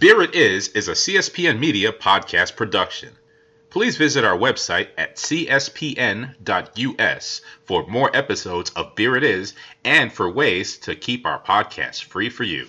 Beer It Is is a CSPN Media podcast production. Please visit our website at cspn.us for more episodes of Beer It Is and for ways to keep our podcast free for you.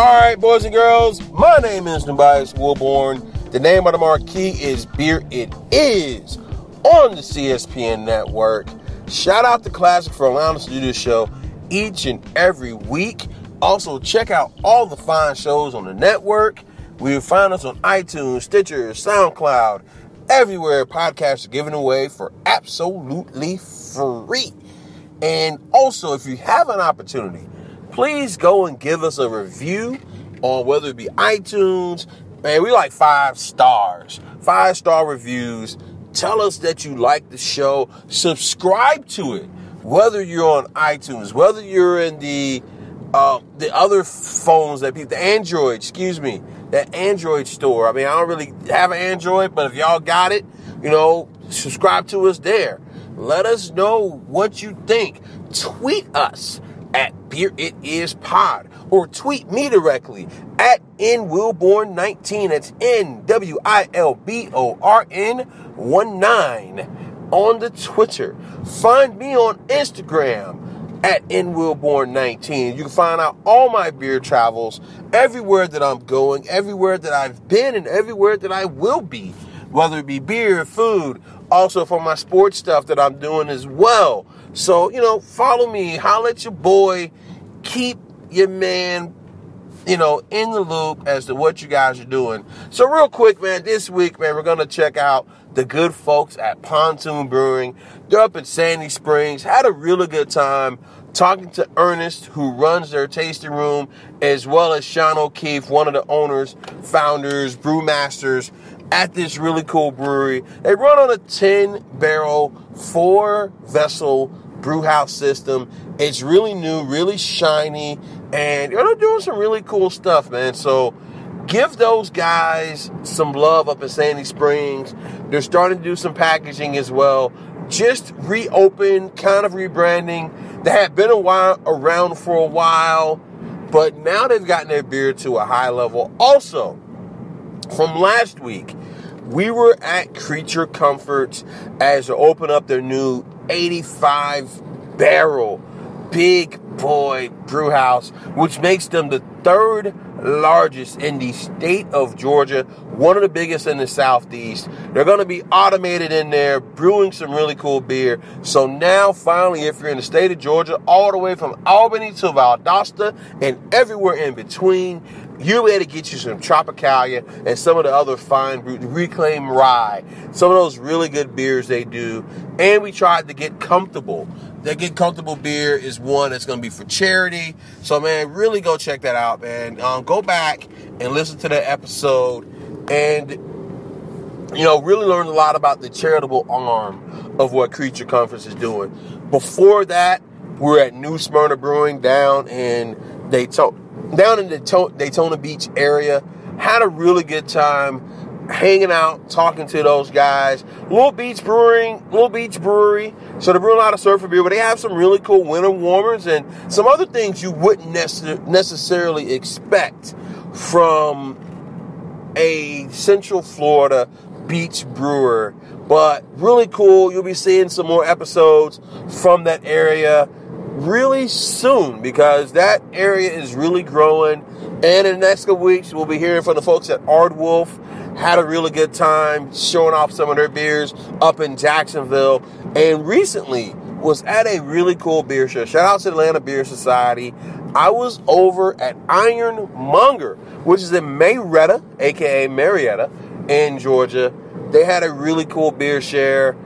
All right, boys and girls, my name is Tobias Wilborn. The name of the marquee is Beer It Is on the CSPN network. Shout out to Classic for allowing us to do this show each and every week. Also, check out all the fine shows on the network. We will find us on iTunes, Stitcher, SoundCloud, everywhere podcasts are given away for absolutely free. And also, if you have an opportunity, please go and give us a review on whether it be iTunes. Man, we like five stars, five star reviews. Tell us that you like the show. Subscribe to it, whether you're on iTunes, whether you're in the uh, the other phones that people, the Android, excuse me, that Android store. I mean, I don't really have an Android, but if y'all got it, you know, subscribe to us there. Let us know what you think. Tweet us at Beer It Is Pod or tweet me directly at NWilborn19. That's N W I L B O R N 1 9 on the Twitter. Find me on Instagram at NWilborn19. You can find out all my beer travels everywhere that I'm going, everywhere that I've been, and everywhere that I will be, whether it be beer, food, also for my sports stuff that I'm doing as well. So, you know, follow me, holler at your boy, keep your man, you know, in the loop as to what you guys are doing. So, real quick, man, this week, man, we're going to check out the good folks at Pontoon Brewing. They're up in Sandy Springs. Had a really good time talking to Ernest, who runs their tasting room, as well as Sean O'Keefe, one of the owners, founders, brewmasters at this really cool brewery. They run on a 10 barrel, four vessel brew house system. It's really new, really shiny, and they're doing some really cool stuff, man. So give those guys some love up in Sandy Springs. They're starting to do some packaging as well. Just reopened, kind of rebranding. They had been a while around for a while, but now they've gotten their beer to a high level. Also, from last week, we were at Creature Comforts as they open up their new 85 barrel big boy brew house, which makes them the third largest in the state of Georgia, one of the biggest in the southeast. They're going to be automated in there, brewing some really cool beer. So now, finally, if you're in the state of Georgia, all the way from Albany to Valdosta and everywhere in between, you'll be able to get you some Tropicalia and some of the other fine Reclaim Rye, some of those really good beers they do. And we tried to get comfortable. That Get Comfortable beer is one that's going to be for charity. So, man, really go check that out, man. Um, go back and listen to that episode and, you know, really learn a lot about the charitable arm of what Creature Comforts is doing. Before that, we're at New Smyrna Brewing down in Daytona, down in the Daytona Beach area. Had a really good time hanging out, talking to those guys. Little Beach Brewing, Little Beach Brewery. So they brew a lot of surfer beer, but they have some really cool winter warmers and some other things you wouldn't necessarily expect from a Central Florida beach brewer. But really cool. You'll be seeing some more episodes from that area really soon because that area is really growing. And in the next couple weeks, we'll be hearing from the folks at Aardwolf had a really good time showing off some of their beers up in Jacksonville, and recently was at a really cool beer show. Shout out to Atlanta Beer Society. I was over at Ironmonger, which is in Marietta, aka Marietta, in Georgia. They had a really cool beer share.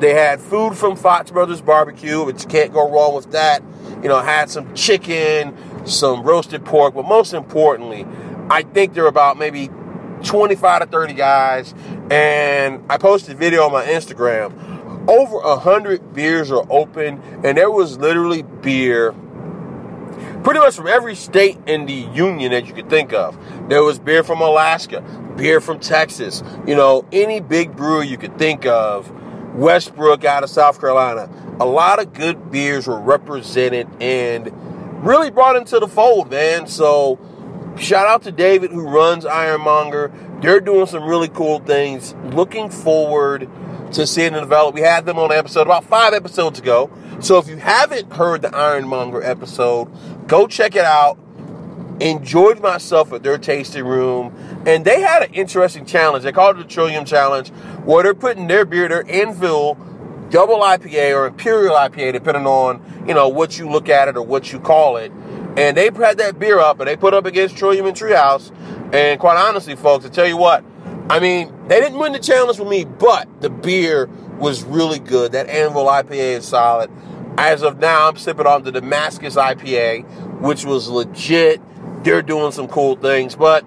They had food from Fox Brothers Barbecue, which can't go wrong with that. You know, had some chicken, some roasted pork, but most importantly, I think they're about maybe 25 to 30 guys. And I posted a video on my Instagram. Over a hundred beers are open, and there was literally beer pretty much from every state in the union that you could think of. There was beer from Alaska, beer from Texas, you know, any big brewery you could think of. Westbrook out of South Carolina. A lot of good beers were represented and really brought into the fold, man. So shout out to David who runs Ironmonger. They're doing some really cool things. Looking forward to seeing them develop. We had them on episode about five episodes ago. So if you haven't heard the Ironmonger episode, go check it out. Enjoyed myself at their tasting room. And they had an interesting challenge. They called it the Trillium Challenge, where they're putting their beer, their Anvil double IPA or Imperial IPA, depending on, you know, what you look at it or what you call it. And they had that beer up and they put up against Trillium and Treehouse. And quite honestly, folks, I tell you what, I mean, they didn't win the challenge with me, but the beer was really good. That Anvil IPA is solid. As of now, I'm sipping on the Damascus IPA, which was legit. They're doing some cool things, but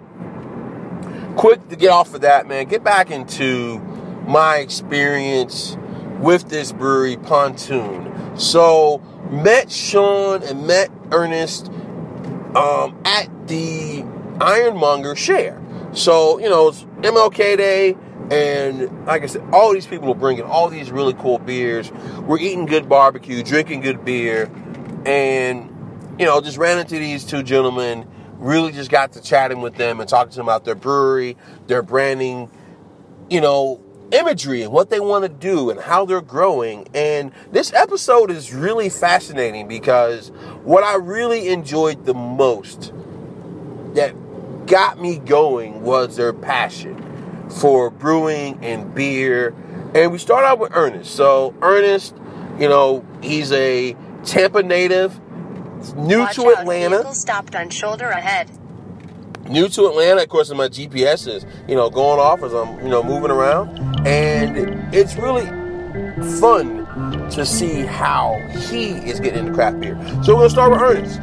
quick to get off of that, man. Get back into my experience with this brewery, Pontoon. So, met Sean and met Ernest um, at the Ironmonger share. So, you know, it's MLK Day, and like I said, all these people are bringing all these really cool beers. We're eating good barbecue, drinking good beer, and, you know, just ran into these two gentlemen. Really just got to chatting with them and talking to them about their brewery, their branding, you know, imagery and what they want to do and how they're growing. And this episode is really fascinating because what I really enjoyed the most that got me going was their passion for brewing and beer. And we start out with Ernest. So Ernest, you know, he's a Tampa native, new Watch to Atlanta. Vehicle stopped on shoulder ahead. new to Atlanta, of course, and my GPS is, you know, going off as I'm, you know, moving around. And it's really fun to see how he is getting into craft beer. So we're gonna start with Ernest.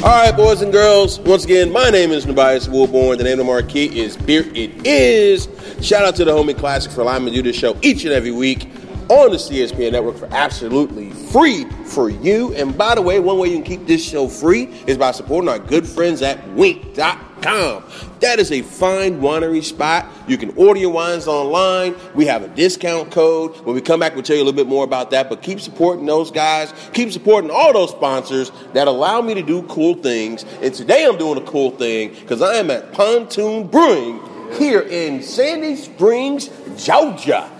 All right, boys and girls. Once again, my name is Tobias Wilborn. The name of the marquee is Beer It Is. Shout out to the homie Classic for allowing me to do this show each and every week on the CSPN network for absolutely free for you. And by the way, one way you can keep this show free is by supporting our good friends at Winc.com. That is a fine winery spot. You can order your wines online. We have a discount code. When we come back, we'll tell you a little bit more about that. But keep supporting those guys. Keep supporting all those sponsors that allow me to do cool things. And today I'm doing a cool thing because I am at Pontoon Brewing here in Sandy Springs, Georgia,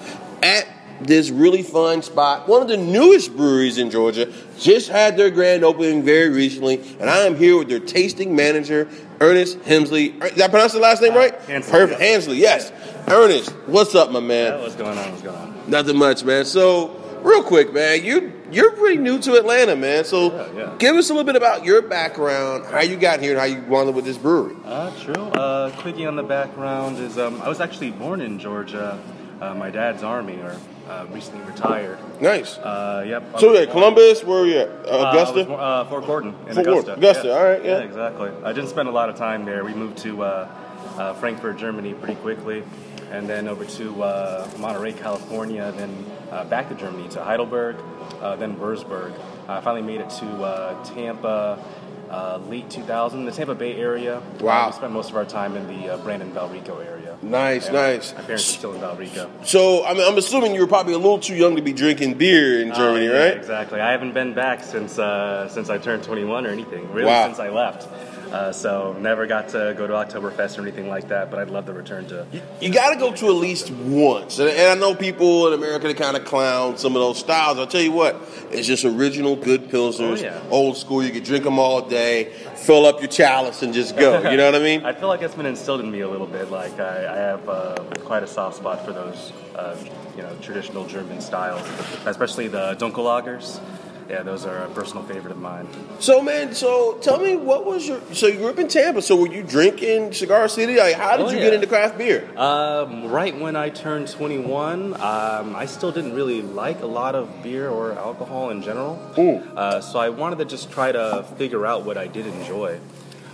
at this really fun spot. One of the newest breweries in Georgia just had their grand opening very recently, and I am here with their tasting manager, Ernest Hemsley. Did I pronounce the last name right? Hensley, Perfect, yes. Hensley. Yes. Ernest, what's up, my man? Yeah, what's going on? What's going on? Nothing much, man. So, real quick, man, you you're pretty new to Atlanta, man. So, Yeah, yeah. give us a little bit about your background, how you got here, and how you wound up with this brewery. Uh, true. Uh, quickie on the background is um, I was actually born in Georgia. Uh, my dad's army, or uh, recently retired. Nice. Uh, yep. So, yeah, Columbus, where are you at? Uh, Augusta? was uh, Fort Gordon in Fort Augusta. Gordon. Augusta, yeah. all right, yeah. exactly. I didn't spend a lot of time there. We moved to uh, uh, Frankfurt, Germany, pretty quickly, and then over to uh, Monterey, California, then uh, back to Germany to Heidelberg, uh, then Würzburg. I finally made it to uh, Tampa. Uh, late 2000, the Tampa Bay area. Wow. Uh, we spent most of our time in the uh, Brandon Valrico area. Nice, Yeah. nice. My parents are still in Valrico. So, I mean, I'm assuming you were probably a little too young to be drinking beer in Germany, Uh, yeah, right? Exactly. I haven't been back since uh, since I turned 21 or anything. Really, Wow. since I left. Uh, so never got to go to Oktoberfest or anything like that. But I'd love to return to. You got to go to at least once. And, and I know people in America that kind of clown some of those styles. I'll tell you what, it's just original good pilsners, Oh, yeah. old school. You can drink them all day, fill up your chalice, and just go. You know what I mean? I feel like it's been instilled in me a little bit. Like I, I have uh, quite a soft spot for those, uh, you know, traditional German styles, especially the Dunkelagers. Yeah, those are a personal favorite of mine. So, man, so tell me, what was your. So, you grew up in Tampa. So, were you drinking Cigar City? Like, how did Oh, you yeah. get into craft beer? Um, right when I turned 21, um, I still didn't really like a lot of beer or alcohol in general. Ooh. Uh, so I wanted to just try to figure out what I did enjoy.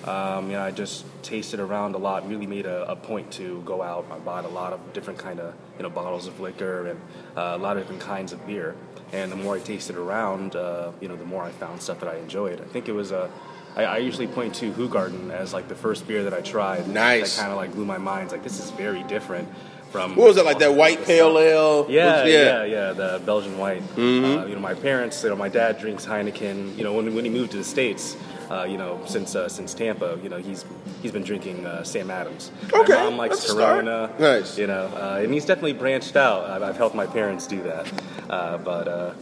Um, you know, I just tasted around a lot. Really made a, a point to go out. I bought a lot of different kind of you know bottles of liquor and uh, a lot of different kinds of beer. And the more I tasted around, uh, you know, the more I found stuff that I enjoyed. I think it was a. I, I usually point to Hoegaarden as like the first beer that I tried. Nice. That kind of like blew my mind. It's like this is very different from. What was it like that white pale ale? Yeah, Was- yeah, yeah, the Belgian white. Uh, you know, my parents, you know, my dad drinks Heineken. You know, when, when he moved to the states, uh, you know, since uh, since Tampa, you know, he's he's been drinking uh, Sam Adams. Okay, my mom likes that's a start. Corona. Nice. You know, uh, and he's definitely branched out. I've, I've helped my parents do that, uh, but. Uh,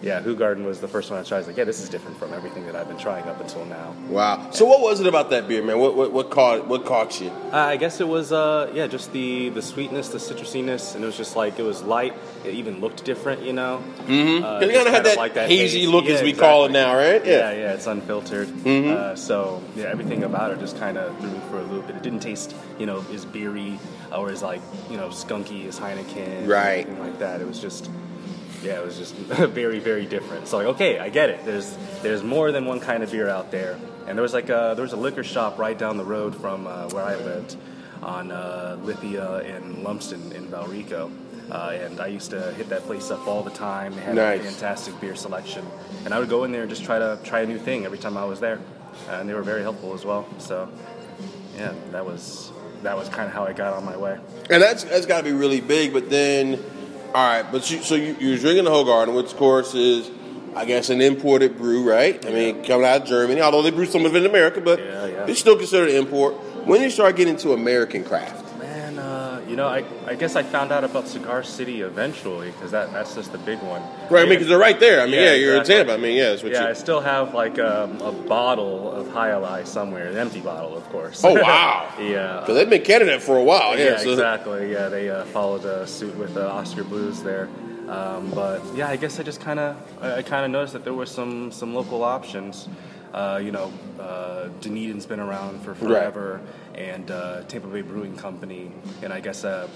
yeah, Hoegaarden was the first one I tried. I was like, yeah, this is different from everything that I've been trying up until now. Wow. So what was it about that beer, man? What what, what caught what caught you? Uh, I guess it was, uh, yeah, just the the sweetness, the citrusiness, and it was just like it was light. It even looked different, you know. Mm-hmm. Uh, It kinda had kinda that hazy look, as we call it now, right? Yeah, Yeah. yeah, it's unfiltered. Uh, so yeah, everything about it just kind of threw me for a loop. It didn't taste, you know, as beery or as like you know skunky as Heineken, or Right. anything like that. It was just. Yeah, it was just very, very different. So like, okay, I get it. There's there's more than one kind of beer out there, and there was like a, there was a liquor shop right down the road from uh, where I lived, on uh, Lithia and Lumsden in Valrico, uh, and I used to hit that place up all the time. They had Nice. a fantastic beer selection, and I would go in there and just try to try a new thing every time I was there, and they were very helpful as well. So, yeah, that was that was kind of how I got on my way. And that's that's got to be really big. But then, all right. But you, so you, you're drinking the Hoegaarden, which of course is, I guess, an imported brew, right? I mean, coming out of Germany, although they brew some of it in America, but Yeah, yeah. it's still considered an import. When you start getting into American craft, you know, I, I guess I found out about Cigar City eventually because that, that's just the big one. right? I mean, because they're right there. I mean, yeah, Yeah, you're exactly. in Tampa. I mean, yeah, that's what Yeah, I still have like a, a bottle of Jai Alai somewhere, an empty bottle, of course. Oh wow! yeah. Because they've been that for a while. Yeah, yeah, so- exactly. Yeah, they uh, followed uh, suit with uh, Oskar Blues there. Um, but yeah, I guess I just kind of I, I kind of noticed that there were some some local options. Uh, you know, uh, Dunedin's been around for forever, and uh, Tampa Bay Brewing Company, and I guess uh,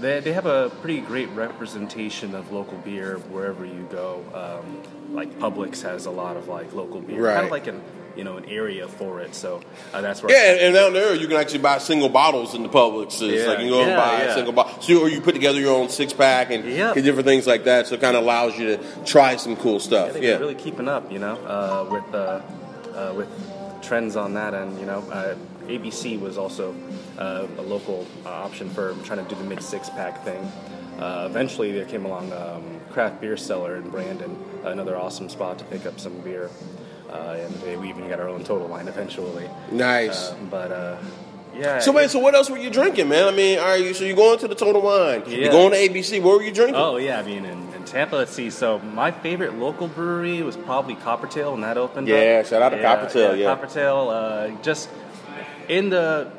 they they have a pretty great representation of local beer wherever you go. Um, like Publix has a lot of like local beer, kind of like an you know an area for it. So uh, that's where Yeah, and, and down there you can actually buy single bottles in the Publix. Yeah, like you can go and yeah, buy a yeah. single bottle. So you, or you put together your own six pack and Yep. different things like that. So it kind of allows you to try some cool stuff. Yeah. really keeping up, you know, uh, with uh, uh, with trends on that end. You know, uh, ABC was also uh, a local uh, option for trying to do the mid six pack thing. Uh, eventually, there came along um, Craft Beer Cellar in Brandon, another awesome spot to pick up some beer, uh, and we even got our own Total Wine eventually. nice. But uh, yeah, so man, so what else were you drinking, man? I mean, all right, so you're going to the Total Wine. You're going to ABC. What were you drinking? Oh yeah, I mean in Tampa. Let's see. So my favorite local brewery was probably Coppertail, when that opened. Yeah, up. shout out to Coppertail, yeah. Coppertail. Uh, just in the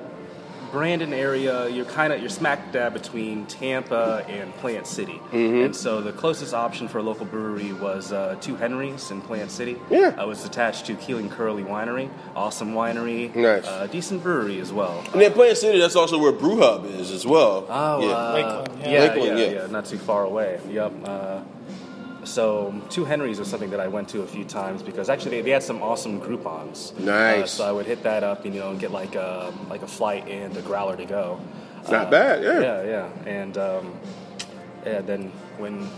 Brandon area, you're kind of you're smack dab between Tampa and Plant City, Mm-hmm. and so the closest option for a local brewery was uh, Two Henrys in Plant City. Yeah. I was attached to Keel and Curley Winery, awesome winery, Nice. uh, decent brewery as well. And then Plant City, that's also where Brew Hub is as well. Oh, yeah. uh, Lakeland, yeah. yeah, Lakeland, yeah, yeah. yeah, not too far away. Yep. Uh, so Two Henrys was something that I went to a few times because actually they, they had some awesome Groupons. Nice. Uh, so I would hit that up and you know and get like a like a flight and a growler to go. Not Uh, bad, yeah. Yeah, yeah. And um, yeah, then when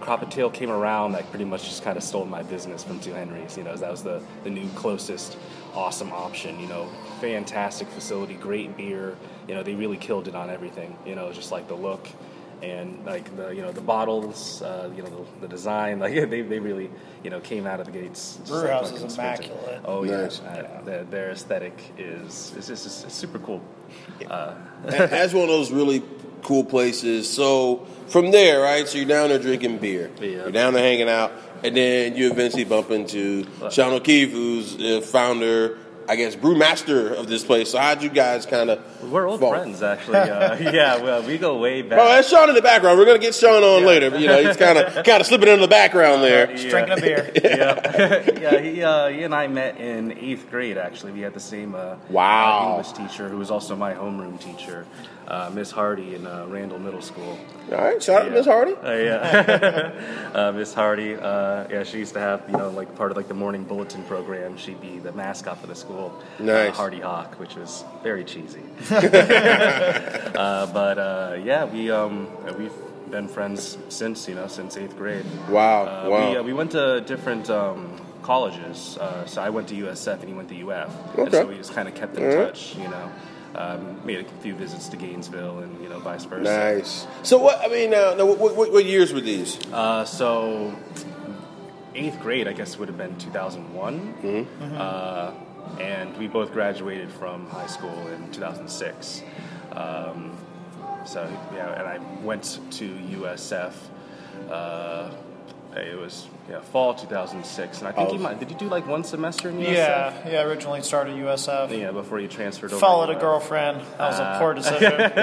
Coppertail came around, that pretty much just kind of stole my business from Two Henrys. You know, that was the, the new closest awesome option. You know, fantastic facility, great beer. You know, they really killed it on everything. You know, just like the look and like the you know the bottles, uh, you know the, the design. Like they, they really you know came out of the gates. just Brew like house fucking is sprinting. immaculate. Oh Nice. yeah, uh, their, their aesthetic is is just it's super cool. Uh, That's one of those really cool places. So from there, right? So you're down there drinking beer. Yeah. You're down there hanging out, and then you eventually bump into Sean O'Keefe, who's the founder, I guess, brewmaster of this place. So how'd you guys kind of? We're old friends, actually. Uh, yeah, well, we go way back. Oh, that's Sean in the background. We're gonna get Sean on Yeah. later. But, you know, he's kind of kind of slipping into the background there. Yeah. Drinking a beer. yeah, yeah. He, uh, he and I met in eighth grade. Actually, we had the same uh, Wow. uh, English teacher who was also my homeroom teacher. Uh, Miss Hardy in uh, Randall Middle School. All right, shout out to Miss Hardy. Uh, yeah, uh, Miss Hardy. Uh, yeah, she used to have you know like part of like the morning bulletin program. She'd be the mascot for the school. Nice. Uh, Hardy Hawk, which was very cheesy. uh, but uh, yeah, we um, we've been friends since you know since eighth grade. Wow, Uh, wow. We, uh, we went to different um, colleges. Uh, so I went to USF and he went to UF. And Okay. so we just kind of kept in Alright. touch. You know, um, made a few visits to Gainesville and you know vice versa. Nice. So what? I mean, uh, now, what, what, what years were these? Uh, so eighth grade, I guess, would have been 2001. Mm-hmm. Uh, and we both graduated from high school in 2006. Um, so yeah, and I went to USF. Uh, it was yeah, fall 2006, and I think Oh. you might. Did you do like one semester in USF? Yeah, yeah. Originally started USF. Yeah, before you transferred over. Followed to a girlfriend. That was Ah. a poor decision.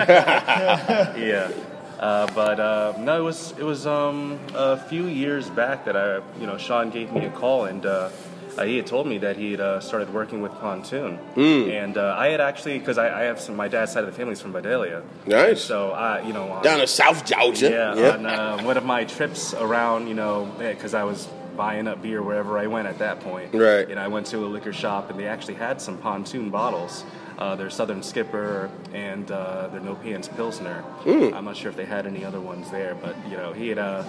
yeah. Uh, but uh, no, it was it was um, a few years back that I, you know, Sean gave me a call and uh, he had told me that he had uh, started working with Pontoon, and uh, I had actually because I, I have some my dad's side of the family is from Vidalia, Nice. so I, you know, on- Down in South Georgia. yeah, on uh, one of my trips around, you know, because I was buying up beer wherever I went at that point. Right. And I went to a liquor shop, and they actually had some pontoon bottles. Uh, their Southern Skipper and uh, their No Pants Pilsner. Hmm. I'm not sure if they had any other ones there, but you know, he had uh,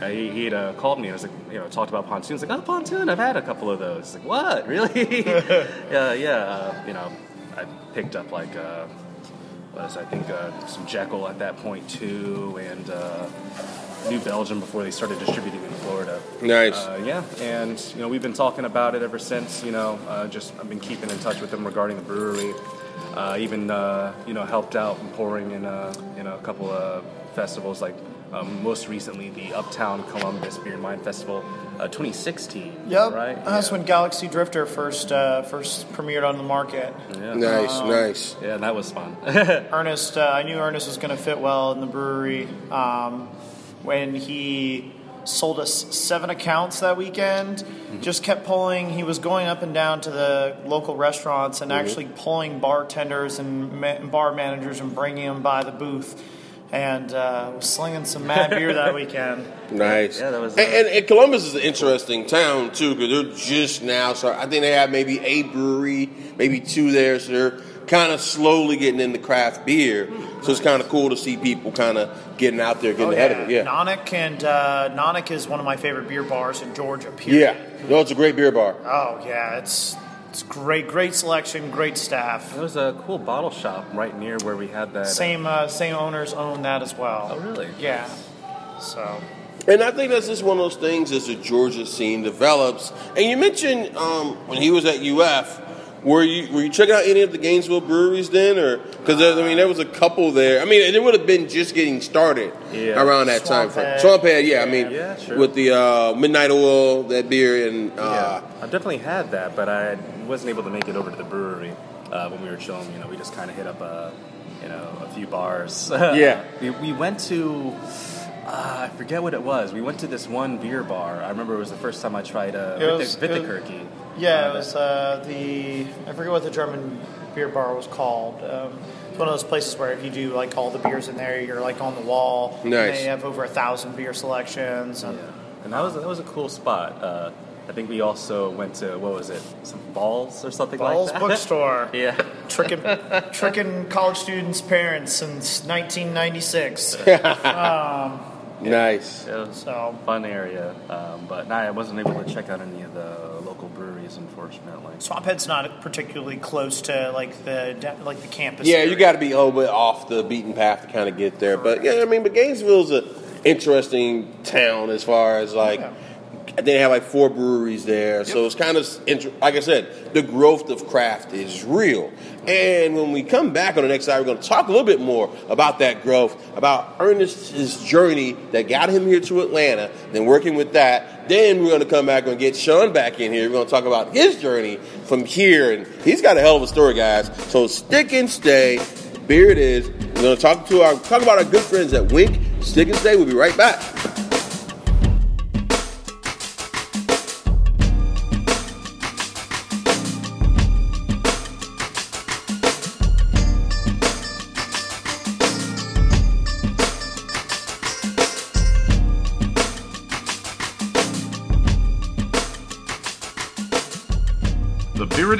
uh, he, he had uh, called me and was like, you know, talked about pontoons. Like, oh, pontoon, I've had a couple of those. Like, what, really? yeah, yeah. Uh, you know, I picked up like. Uh, was I think uh, some Jekyll at that point too, and uh, New Belgium before they started distributing in Florida. Nice. Uh, yeah, and you know we've been talking about it ever since. You know, uh, just I've been keeping in touch with them regarding the brewery. Uh, even uh, you know helped out in pouring in uh, you know a couple of festivals like um, most recently the Uptown Columbus Beer and Wine Festival, uh, 2016. Yep. Right. That's yeah. when Galaxy Drifter first uh, first premiered on the market. Yeah. Nice, nice. Yeah, that was fun. Ernest, uh, I knew Ernest was going to fit well in the brewery. Um, when he sold us seven accounts that weekend, just kept pulling. He was going up and down to the local restaurants and actually pulling bartenders and ma- bar managers and bringing them by the booth. And uh, was slinging some mad beer that weekend. Nice. Yeah, that was, And, uh, and, and Columbus is an interesting town too because they're just now. So I think they have maybe a brewery, maybe two there. So they're kind of slowly getting into craft beer. So it's kind of cool to see people kind of getting out there, getting ahead of it. Yeah. Nonic and uh, Nonic is one of my favorite beer bars in Georgia. Period. Yeah. No, it's a great beer bar. Oh yeah, it's it's great, great selection, great staff. There was a cool bottle shop right near where we had that. Same uh, same owners own that as well. Oh, really? Yeah. So And I think that's just one of those things as the Georgia scene develops. And you mentioned um, when he was at UF, were you were you checking out any of the Gainesville breweries then, or because I mean there was a couple there. I mean it would have been just getting started Yeah. around that time Swamp frame. Head. Swamphead, yeah. I mean Yeah, sure. with the uh, Midnight Oil, that beer, and Yeah, uh, I've definitely had that, but I wasn't able to make it over to the brewery uh, when we were chilling. You know, we just kind of hit up a, you know, a few bars. Yeah. we, we went to. Uh, I forget what it was. We went to this one beer bar. I remember it was the first time I tried uh, It was- Vita, it- Vitakirky. Yeah, it was uh, the I forget what the German beer bar was called. Um, it's one of those places where if you do like all the beers in there, you're like on the wall. Nice. They have over a thousand beer selections. And Yeah, and that was that was a cool spot. Uh, I think we also went to what was it? Some balls or something Balls like that. Balls bookstore. yeah. tricking tricking college students' parents since 1996. nice. It was So fun area, um, but nah, I wasn't able to check out any of the local breweries, unfortunately. Swamphead's not particularly close to like the de- like the campus. Yeah, area. you got to be a little bit off the beaten path to kind of get there. But yeah, I mean, but Gainesville's an interesting town as far as like. Yeah. They have like four breweries there, so it's kind of like I said, the growth of craft is real. And when we come back on the next side, we're going to talk a little bit more about that growth, about Ernest's journey that got him here to Atlanta, then working with that. Then we're going to come back and get Sean back in here. We're going to talk about his journey from here, and he's got a hell of a story, guys. So stick and stay. It is. We're going to talk to our talk about our good friends at Winc. Stick and stay. We'll be right back.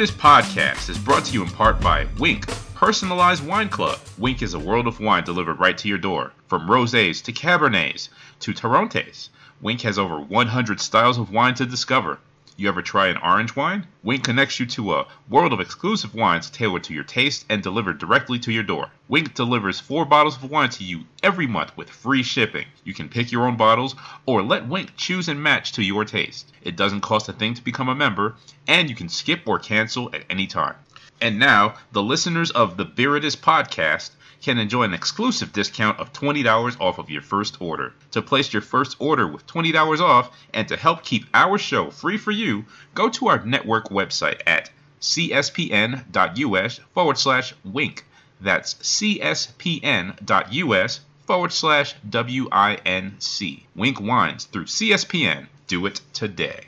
Beer It Is podcast is brought to you in part by Winc, Personalized Wine Club. Winc is a world of wine delivered right to your door, from rosés to cabernets to Torrontés. Winc has over 100 styles of wine to discover. You ever try an orange wine? Winc connects you to a world of exclusive wines tailored to your taste and delivered directly to your door. Winc delivers four bottles of wine to you every month with free shipping. You can pick your own bottles or let Winc choose and match to your taste. It doesn't cost a thing to become a member, and you can skip or cancel at any time. And now, the listeners of the Beer It Is podcast can enjoy an exclusive discount of $20 off of your first order. To place your first order with $20 off and to help keep our show free for you, go to our network website at cspn.us forward slash winc. That's cspn.us forward slash W-I-N-C. Winc Wines through CSPN. Do it today.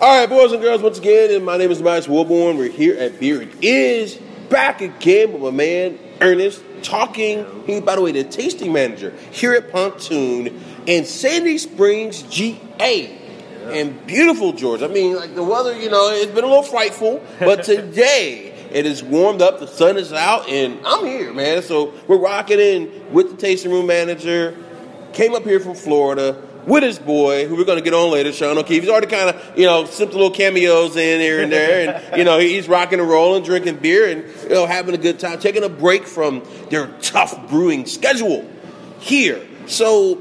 All right, boys and girls, once again, and my name is Miles Wilborn. We're here at Beer It Is, back again with my man Ernest, talking. He, by the way, the tasting manager here at Pontoon in Sandy Springs, GA. And beautiful, George. I mean, like the weather, you know, it's been a little frightful, but today it is warmed up. The sun is out, and I'm here, man. So we're rocking in with the tasting room manager. Came up here from Florida with his boy, who we're going to get on later, Sean O'Keefe. He's already kind of, you know, slipped little cameos in here and there, and you know, he's rocking and rolling, drinking beer, and you know, having a good time, taking a break from their tough brewing schedule here. So,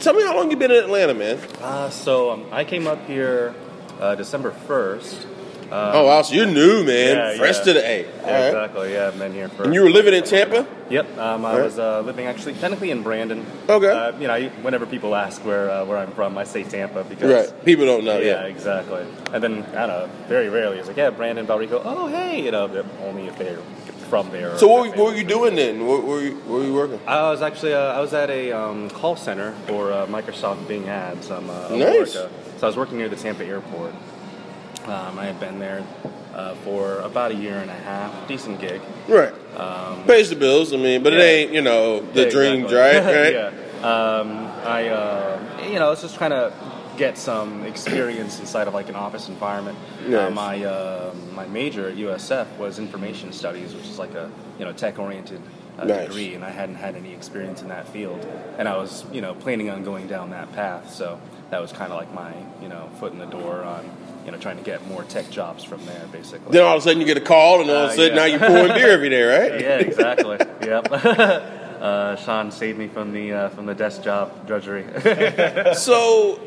tell me how long you been in Atlanta, man? Uh, so um, I came up here uh, December 1st. Oh wow, so you're new, man, yeah, fresh yeah. to the A. Yeah, right. exactly. Yeah, I've been here for. And you were living in Tampa? Yep, um, I Alright. was uh, living actually technically in Brandon. Okay. Uh, you know, whenever people ask where uh, where I'm from, I say Tampa because. Right. People don't know. Yeah, Yeah. exactly. And then I don't know, very rarely it's like, yeah, Brandon, Valrico. Oh, hey, you know, only if they're from there. So what, were- what were you doing then? What were you, where were you working? I was actually uh, I was at a um, call center for uh, Microsoft Bing Ads. Um, uh, Nice. Orca. So I was working near the Tampa airport. Um, I had been there uh, for about a year and a half. Decent gig. Right. Um, Pays the bills. I mean, but it ain't you know the Yeah, dreams, exactly. right? Yeah. Um, I, uh, you know, I was just trying to get some experience inside of like an office environment. Uh, my uh, my major at USF was information studies, which is like a you know tech oriented uh, Nice. degree, and I hadn't had any experience in that field, and I was you know planning on going down that path. So that was kind of like my you know foot in the door on you know trying to get more tech jobs from there, basically. Then all of a sudden you get a call, and all of a Uh, sudden yeah. now you're pouring beer every day, right? Yeah, exactly. yep. uh, Sean saved me from the uh, from the desk job drudgery. So,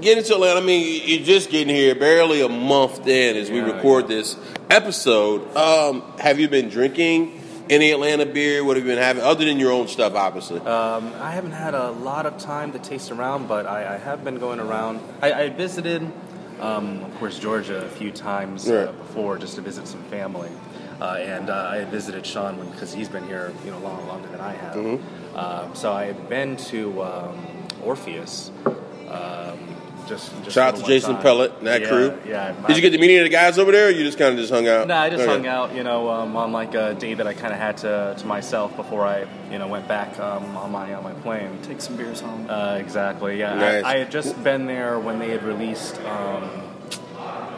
getting to Atlanta, I mean, you're just getting here, barely a month in as we Yeah, record this episode. Um, have you been drinking any Atlanta beer? What have you been having, other than your own stuff, obviously? um, I haven't had a lot of time to taste around, but I, I have been going around. I, I visited, um, of course, Georgia a few times uh, Right. before just to visit some family. Uh, and uh, I had visited Sean because he's been here, you know, long longer than I have. Mm-hmm. Um, so I had been to um, Orpheus. Um, just, just Shout out to Jason time. Pellet and that Yeah, crew. Yeah. Did you get to meet any of the guys over there, or you just kind of just hung out? No, I just Okay. hung out, you know, um, on like a day that I kind of had to, to myself before I, you know, went back um, on my on my plane. Take some beers home. Uh, exactly. Yeah, Nice. I, I had just been there when they had released. Um,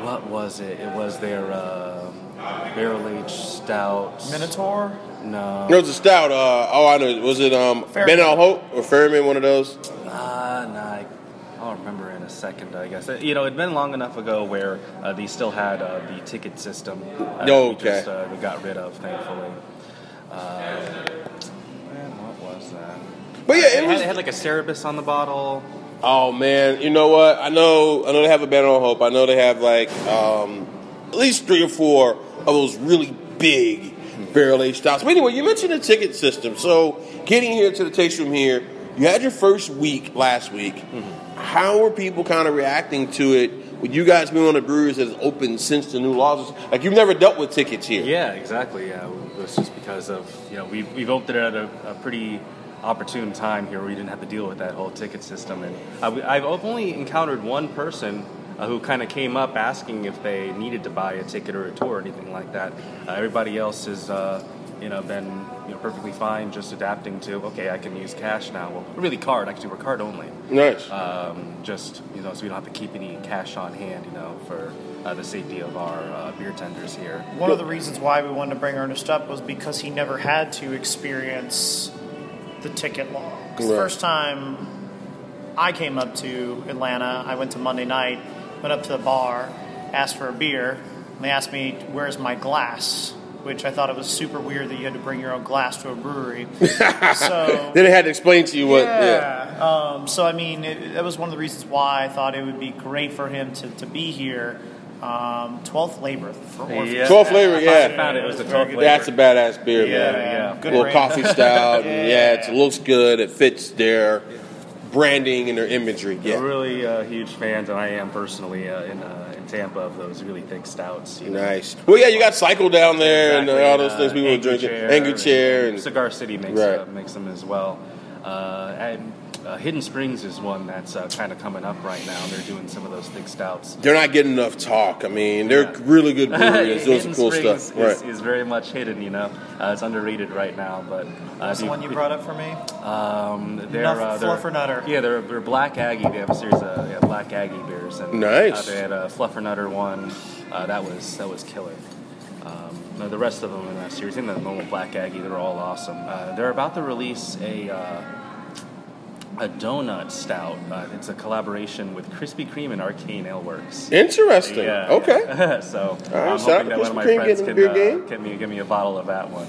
what was it? It was their uh, barrel aged stout. Minotaur. No. No, was a stout. Uh, oh, I know. Was it um, Ben Al Hope or Fairman? One of those. Uh, nah, I- don't remember in a second, I guess. You know, it'd been long enough ago where uh, they still had uh, the ticket system. Uh, Oh, okay. just, uh, we got rid of, thankfully. Uh, man, what was that? But yeah, it, it had, was. it had like a Cerberus on the bottle. Oh man, you know what? I know, I know they have a Ben Al Hope. I know they have like um, at least three or four of those really big barrel aged stouts. But anyway, you mentioned the ticket system. So getting here to the taste room here, you had your first week last week. How are people kind of reacting to it? With you guys being one of the breweries that is open since the new laws, like you've never dealt with tickets here. Yeah, exactly. Yeah, it was just because of you know we've we've opened it at a, a pretty opportune time here where we didn't have to deal with that whole ticket system, and I, I've only encountered one person. Uh, who kind of came up asking if they needed to buy a ticket or a tour or anything like that? Uh, everybody else has, uh, you know, been you you know, perfectly fine, just adapting to okay, I can use cash now. Well, really card. Actually, we're card only. Nice. Um, just you know, so we don't have to keep any cash on hand. You know, for uh, the safety of our uh, beer tenders here. One of the reasons why we wanted to bring Ernest up was because he never had to experience the ticket law. 'Cause The first time I came up to Atlanta, I went to Monday night, went up to the bar, asked for a beer, and they asked me, Where's my glass? Which I thought it was super weird that you had to bring your own glass to a brewery. so. then they had to explain to you what. Yeah. Yeah. Um, so I mean, it, that was one of the reasons why I thought it would be great for him to, to be here. Um, 12th labor for Orpheus. Yeah. 12 flavor, I yeah. found it was a Very 12 good. flavor. That's a badass beer, Yeah, man. yeah. Good little brand. coffee style. and yeah, Yeah. it looks good. It fits their branding and their imagery. We're really uh, huge fans, and I am personally uh, in, uh, in Tampa of those really thick stouts. You know. Nice. Well, yeah, you got Cycle down there and uh, all those uh, things people were Angry drinking. Chair Angry Chair. And, Cigar City makes Right. uh, makes them as well. Uh, and uh, Hidden Springs is one that's uh, kind of coming up right now. They're doing some of those thick stouts. they're not getting enough talk. I mean, they're Yeah. really good breweries. doing some cool Springs stuff. is, Right. is very much hidden. You know, uh, it's underrated right now. But uh, What's the one you brought up for me? Um, they're, Nuff- uh, they're Fluffernutter. Yeah, they're, they're Black Aggie. They have a series of yeah, Black Aggie beers. And, Nice. Uh, they had a Fluffernutter one. Uh, that was that was killer. Um, no, the rest of them in that series, and the normal Black Aggie, they're all awesome. Uh, they're about to release a uh, a donut stout. Uh, it's a collaboration with Krispy Kreme and Arkane Ale Works. Interesting. Yeah, okay. yeah. so right, I'm hoping that one of Krispy my Kreme friends can beer uh, game. get me give me a bottle of that one.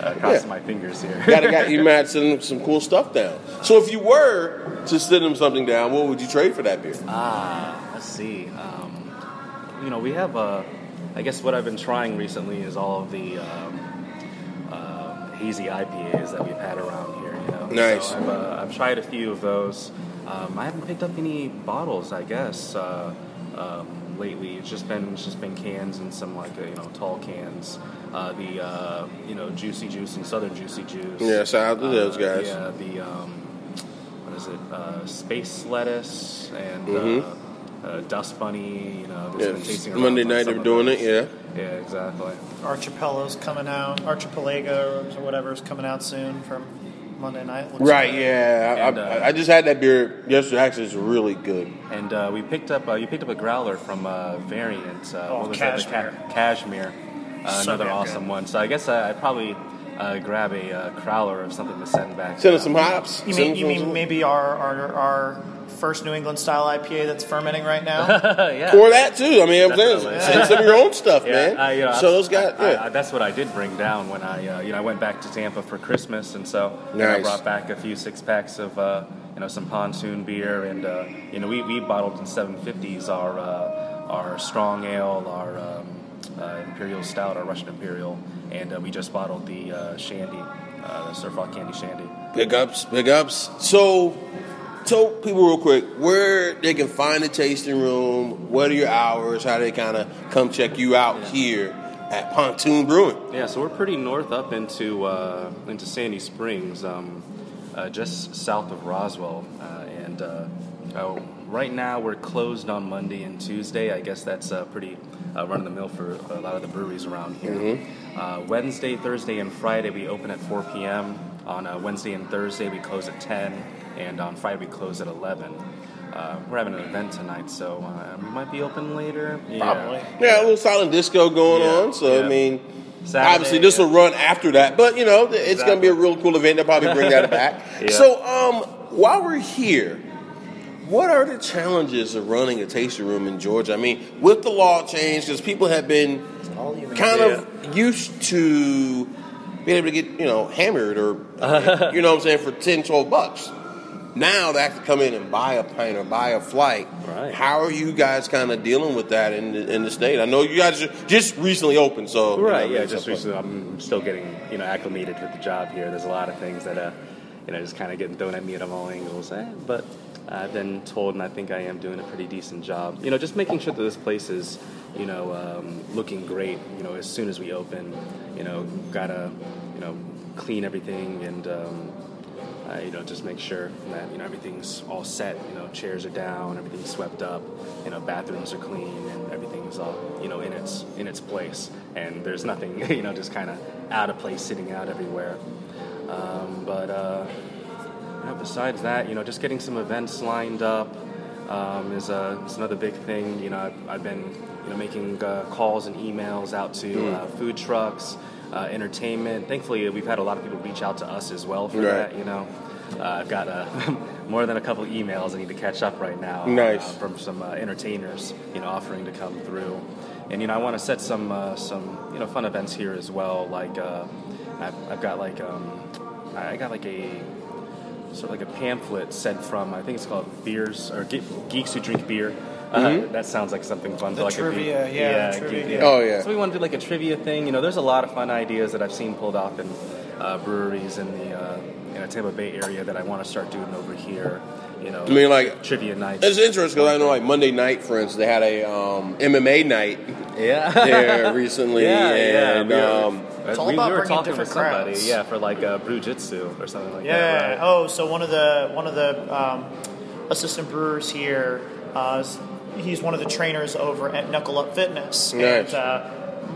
Uh, crossing Yeah. my fingers here. gotta, got you might send them some cool stuff down. So if you were to send them something down, what would you trade for that beer? Ah, let's see. Um, you know, we have Uh, I guess what I've been trying recently is all of the um, uh, hazy IPAs that we've had around here. Nice. So I've, uh, I've tried a few of those. Um, I haven't picked up any bottles. I guess uh, um, lately it's just been it's just been cans and some like uh, you know tall cans. Uh, the uh, you know Juicy Juice and Southern Juicy Juice. Yeah, shout out to those Uh, guys. Yeah, the um, what is it? Uh, space lettuce and Mhm. uh, uh, dust bunny. You know, Yeah, just been tasting Monday night they were of doing those. it. Yeah. Yeah, exactly. Archipelago's coming out. Archipelago or whatever is coming out soon from Monday night. Looks Right. good. Yeah. I, uh, I, I just had that beer yesterday. Actually, it's really good. And uh, we picked up uh, you picked up a growler from uh, Variant. Uh, Oh, what was that? The Cashmere. Ca- Cashmere. Uh, So another awesome good. one. So I guess I, I'd probably uh, grab a uh, crowler of something to send back. Send us some hops. You mean you mean maybe our, our our first New England style IPA that's fermenting right now? yeah. Or that too. I mean, I'm saying send some of your own stuff, Yeah, man. I, you know, so I- those guys. I- yeah. I- that's what I did bring down when I, uh, you know, I went back to Tampa for Christmas, and so you know, I brought back a few six packs of, uh, you know, some pontoon beer, and uh, you know, we, we bottled in 750s our uh, our strong ale, our um, uh, imperial stout, our Russian imperial, and uh, we just bottled the uh, shandy, uh, the Surf Rock Candy Shandy. Big ups, big ups. So, tell people real quick where they can find the tasting room. What are your hours? How they kind of come check you out here at Pontoon Brewing? Yeah, so we're pretty north up into uh, into Sandy Springs, um, uh, just south of Roswell, uh, and uh, oh, right now we're closed on Monday and Tuesday. I guess that's uh, pretty uh, run of the mill for a lot of the breweries around here. Uh, Wednesday, Thursday, and Friday we open at 4 p.m. On uh, Wednesday and Thursday we close at 10, and on Friday we close at 11. Uh, we're having an event tonight, so uh, we might be open later. Yeah. Probably. Yeah, a little silent disco going Yeah, on. So, yeah. I mean, Saturday, obviously this will run after that. But, you know, it's going to be a real cool event. They'll probably bring that back. Yeah. So, um, while we're here, what are the challenges of running a tasting room in Georgia? I mean, with the law change, because people have been kind of used to being able to get, you know, hammered or, you know what I'm saying, for 10, 12 bucks. Now they have to come in and buy a plane or buy a flight. Right. How are you guys kind of dealing with that in the, in the state? I know you guys ju- just recently opened, so you Right, know, yeah, just recently. I'm still getting, you know, acclimated with the job here. There's a lot of things that, uh, you know, just kind of getting thrown at me at all angles. Eh, but I've been told, and I think I am doing a pretty decent job. You know, just making sure that this place is, you know, um, looking great. You know, as soon as we open, you know, gotta, you know, clean everything and. Um, uh, you know, just make sure that you know everything's all set. You know, chairs are down, everything's swept up. You know, bathrooms are clean, and everything's all you know in its in its place. And there's nothing you know just kind of out of place, sitting out everywhere. Um, but uh, you know, besides that, you know, just getting some events lined up um, is, uh, is another big thing. You know, I've, I've been you know making uh, calls and emails out to Hmm. uh, food trucks, uh, entertainment. Thankfully, we've had a lot of people reach out to us as well for Right. that. You know, uh, I've got uh, more than a couple emails I need to catch up right now. Nice. uh, from some uh, entertainers, you know, offering to come through. And you know, I want to set some uh, some you know fun events here as well. Like uh, I've, I've got like um, I got like a sort of like a pamphlet sent from I think it's called Beers or Ge- Geeks Who Drink Beer. Uh, that sounds like something fun. The for like trivia, a geek- yeah, geek- trivia. Oh, yeah. So we want to do like a trivia thing. You know, there's a lot of fun ideas that I've seen pulled off in uh, breweries in the uh, you know, Tampa Bay area that I want to start doing over here. You know, I mean, like, trivia nights. It's interesting because I know, like Monday night, for instance, they had a um, MMA night yeah, there recently, Yeah, yeah, and we were- um, It's all we, about we were bringing talking different with somebody, crowds. yeah, for like uh, brew jitsu or something like Yeah. that. right? Oh, so one of the one of the um, assistant brewers here, uh, is- he's one of the trainers over at Knuckle Up Fitness, Nice. and uh,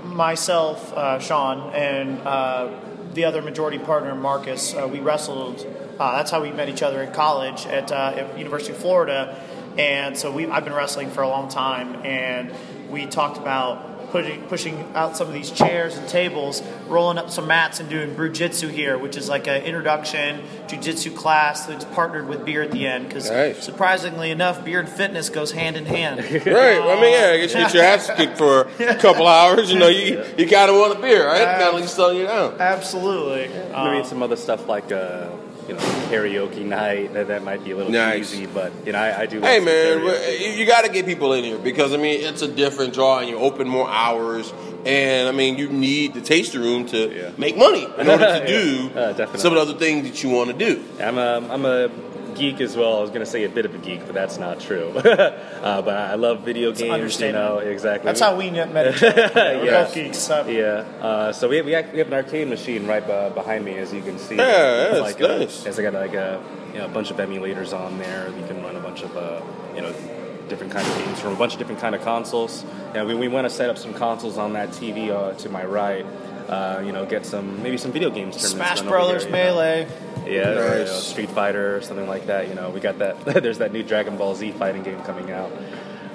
myself, uh, Sean, and uh, the other majority partner, Marcus, uh, we wrestled. Uh, that's how we met each other in college at, uh, at University of Florida, and so we I've been wrestling for a long time, and we talked about pushing pushing out some of these chairs and tables, rolling up some mats, and doing brujitsu here, which is like an introduction jujitsu class that's partnered with beer at the end. Because Nice. surprisingly enough, beer and fitness goes hand in hand. right. Well, I mean, yeah, I guess you get your ass kicked for a couple hours. You know, you you kind of want a beer, right? Kind of like slowing you down. Absolutely. Maybe some other stuff like uh, you know karaoke night that, that might be a little Nice. cheesy, but you know I, I do. Hey like some man, karaoke. you, you got to get people in here because I mean it's a different draw and you open more hours and I mean you need the tasting room to Yeah. make money in order to Yeah. do Uh, some of the other things that you want to do. I'm a I'm a geek as well. I was gonna say a bit of a geek, but that's not true. uh, but I love video games. You know exactly. That's how we met each other. We're Yes. both geeks. So. Yeah. Uh, so we have, we have we have an arcade machine right uh, behind me, as you can see. Yeah, It's that's like a- nice. It's got like a you know a bunch of emulators on there. You can run a bunch of uh, you know different kind of games from a bunch of different kind of consoles. Yeah, we, we want to set up some consoles on that TV uh, to my right. Uh, you know, get some maybe some video games. tournaments Smash done Brothers here, you know. Melee. Yeah, or, you know, Street Fighter or something like that. You know, we got that. There's that new Dragon Ball Z fighting game coming out.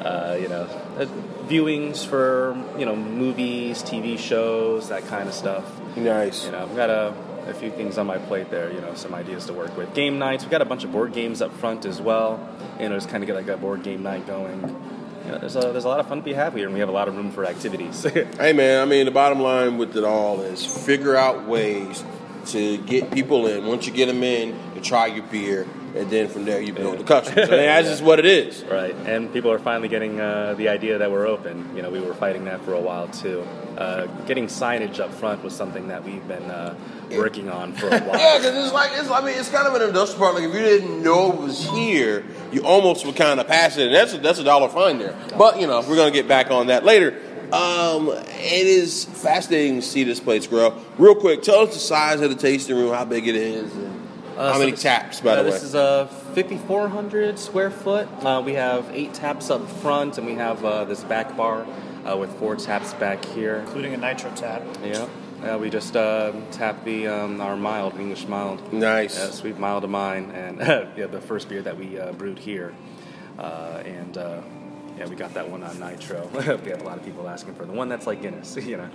Uh, you know, uh, viewings for you know movies, TV shows, that kind of stuff. Nice. You know, I've got a, a few things on my plate there. You know, some ideas to work with. Game nights. We got a bunch of board games up front as well. You know, just kind of get like a board game night going. You know, there's a there's a lot of fun to be had here, and we have a lot of room for activities. Hey man, I mean the bottom line with it all is figure out ways to get people in. Once you get them in, you try your beer, and then from there you build the customers. I mean, that's just what it is. Right, and people are finally getting uh, the idea that we're open. You know, we were fighting that for a while too. Uh, getting signage up front was something that we've been uh, working on for a while. Yeah, because it's like it's. I mean, it's kind of an industrial part. Like if you didn't know it was here, you almost would kind of pass it, and that's a, that's a dollar fine there. But you know, we're gonna get back on that later. Um, it is fascinating to see this place grow. Real quick, tell us the size of the tasting room, how big it is, and Uh, how so many taps. By uh, the way, this is a 5,400 square foot. Uh, we have eight taps up front, and we have uh, this back bar uh, with four taps back here. including a nitro tap. Yeah. Yeah, we just uh, tapped the um, our mild English mild. Nice. Yeah, sweet mild of mine, and yeah, the first beer that we uh, brewed here, uh, and uh, yeah, we got that one on nitro. we have a lot of people asking for the one that's like Guinness, you know.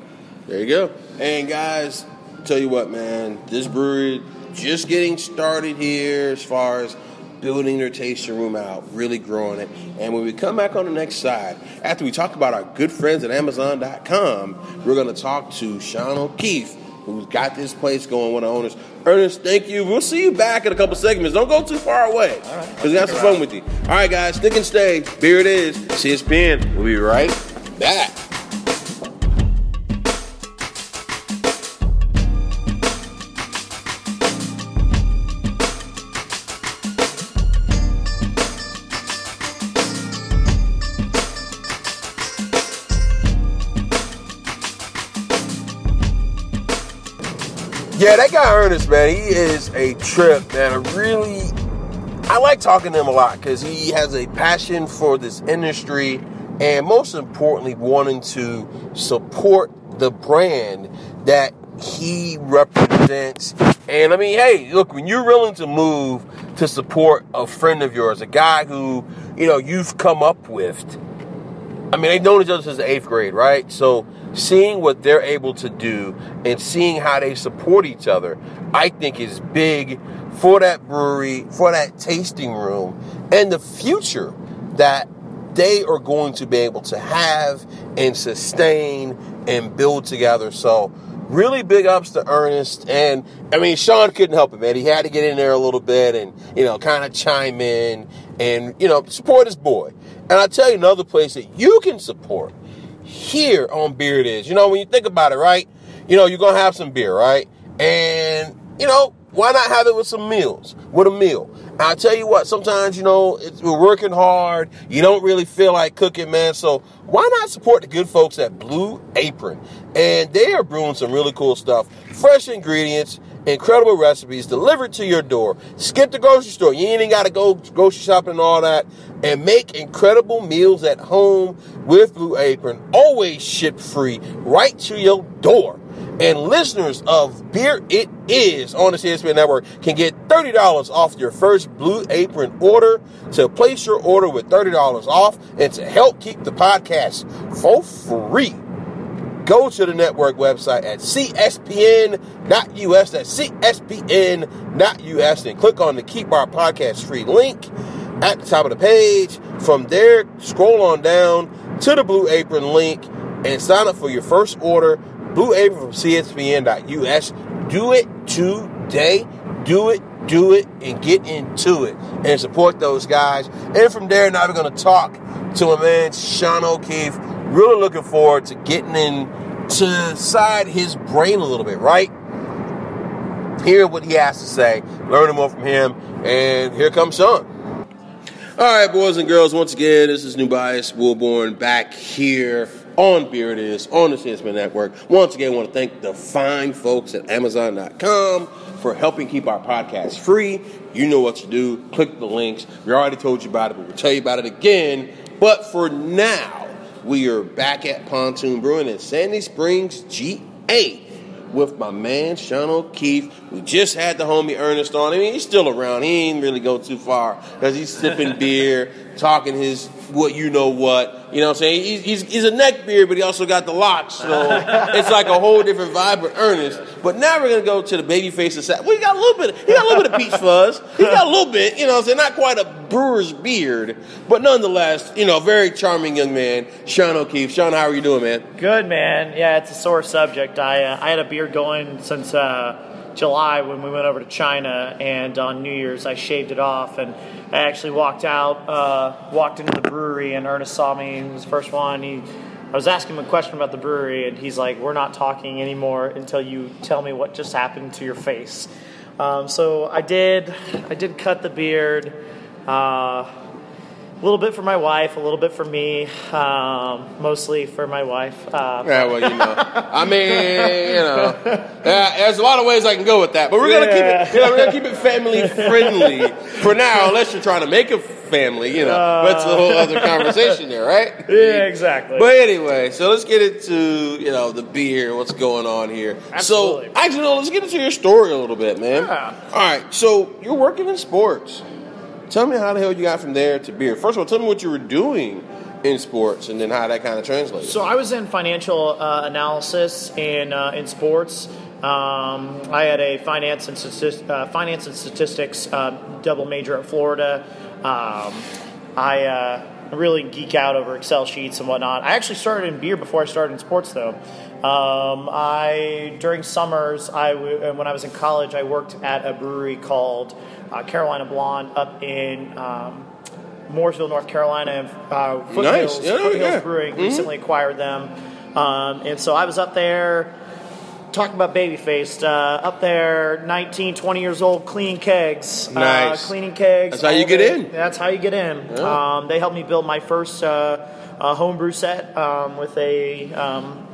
There you go. And guys, tell you what, man, this brewery just getting started here as far as building their tasting room out, really growing it. And when we come back on the next side, after we talk about our good friends at Amazon.com, we're going to talk to Sean O'Keefe, who's got this place going, one of the owners. Ernest, thank you. We'll see you back in a couple segments. Don't go too far away. All right. Because we got some fun with you. All right, guys, stick and stay. Beer it is. CSPN. We'll be right back. Yeah, that guy Ernest, man, he is a trip, man. I really, I like talking to him a lot because he has a passion for this industry and most importantly, wanting to support the brand that he represents And I mean, hey, look, when you're willing to move to support a friend of yours, a guy who, you know, you've come up with, I mean, they've known each other since the eighth grade, right? So seeing what they're able to do and seeing how they support each other, I think is big for that brewery, for that tasting room, and the future that they are going to be able to have and sustain and build together. So, really big ups to Ernest. And I mean, Sean couldn't help it, man. He had to get in there a little bit and, you know, kind of chime in and, you know, support his boy. And I'll tell you another place that you can support here on Beer It Is. You know, when you think about it, right? You know, you're to have some beer, right? And, you know, why not have it with some meals, with a meal? I'll tell you what, sometimes, you know, we're working hard. You don't really feel like cooking, man. So why not support the good folks at Blue Apron? And they are brewing some really cool stuff. Fresh ingredients, incredible recipes delivered to your door. Skip the grocery store. You ain't even got to go grocery shopping and all that. And make incredible meals at home with Blue Apron. Always ship free right to your door. And listeners of Beer It Is on the CSPN Network can get $30 off your first Blue Apron order. To place your order with $30 off and to help keep the podcast for free, go to the network website at cspn.us. That's cspn.us and click on the Keep Our Podcast Free link at the top of the page. From there, scroll on down to the Blue Apron link and sign up for your first order. Blue Apron from cspn.us. Do it today. Do it, do it, and get into it and support those guys. And from there, now we're going to talk to my man, Sean O'Keefe. Really looking forward to getting in to side his brain a little bit, right? Hear what he has to say, learning more from him, and here comes Sean. All right, boys and girls, once again, this is New Bias Wilborn back here on Beer It Is on the CSPN Network. Once again, I want to thank the fine folks at Amazon.com for helping keep our podcast free. You know what to do. Click the links. We already told you about it, but we'll tell you about it again. But for now, we are back at Pontoon Brewing in Sandy Springs, GA with my man Sean O'Keefe. We just had the homie Ernest on. I mean, he's still around. He ain't really go too far because he's sipping beer, talking his what you know what. You know what I'm saying? He's, he's, he's a neck beard, but he also got the locks. So it's like a whole different vibe with Ernest. But now we're gonna go to the baby face of Well, he got a little bit. He got a little bit of peach fuzz. He got a little bit. You know what I'm saying? Not quite a brewer's beard, but nonetheless, you know, very charming young man, Sean O'Keefe. Sean, how are you doing, man? Good man. Yeah, it's a sore subject. I uh, I had a beard going since uh, July when we went over to China, and on New Year's I shaved it off, and I actually walked out, uh, walked into the brewery, and Ernest saw me. He was the first one. He I was asking him a question about the brewery, and he's like, "We're not talking anymore until you tell me what just happened to your face." Um, so I did. I did cut the beard. Uh, a little bit for my wife, a little bit for me, um, mostly for my wife. Uh, Yeah, well, you know, I mean, you know, yeah, there's a lot of ways I can go with that, but we're gonna Yeah. keep it, you know, we're gonna keep it family friendly for now, unless you're trying to make a family, you know. That's a whole other conversation there, right? yeah, exactly. But anyway, so let's get into you know the beer, what's going on here. Absolutely. So actually, no, let's get into your story a little bit, man. Yeah. All right, so you're working in sports. Tell me how the hell you got from there to beer. First of all, tell me what you were doing in sports, and then how that kind of translates. So I was in financial uh, analysis in uh, in sports. Um, I had a finance and uh, finance and statistics uh, double major at Florida. Um, I uh, really geek out over Excel sheets and whatnot. I actually started in beer before I started in sports, though. Um, I during summers, I w- when I was in college, I worked at a brewery called uh, Carolina Blonde up in. Um, Mooresville, North Carolina, and uh, Foothills, Yeah, Foothills yeah. Brewing Mhm. recently acquired them, um, and so I was up there talking about babyface uh, up there 19 20 years old cleaning kegs Nice. uh, cleaning kegs That's how you get in. that's how you get in Yeah. um, they helped me build my first uh, uh, homebrew set um, with a um,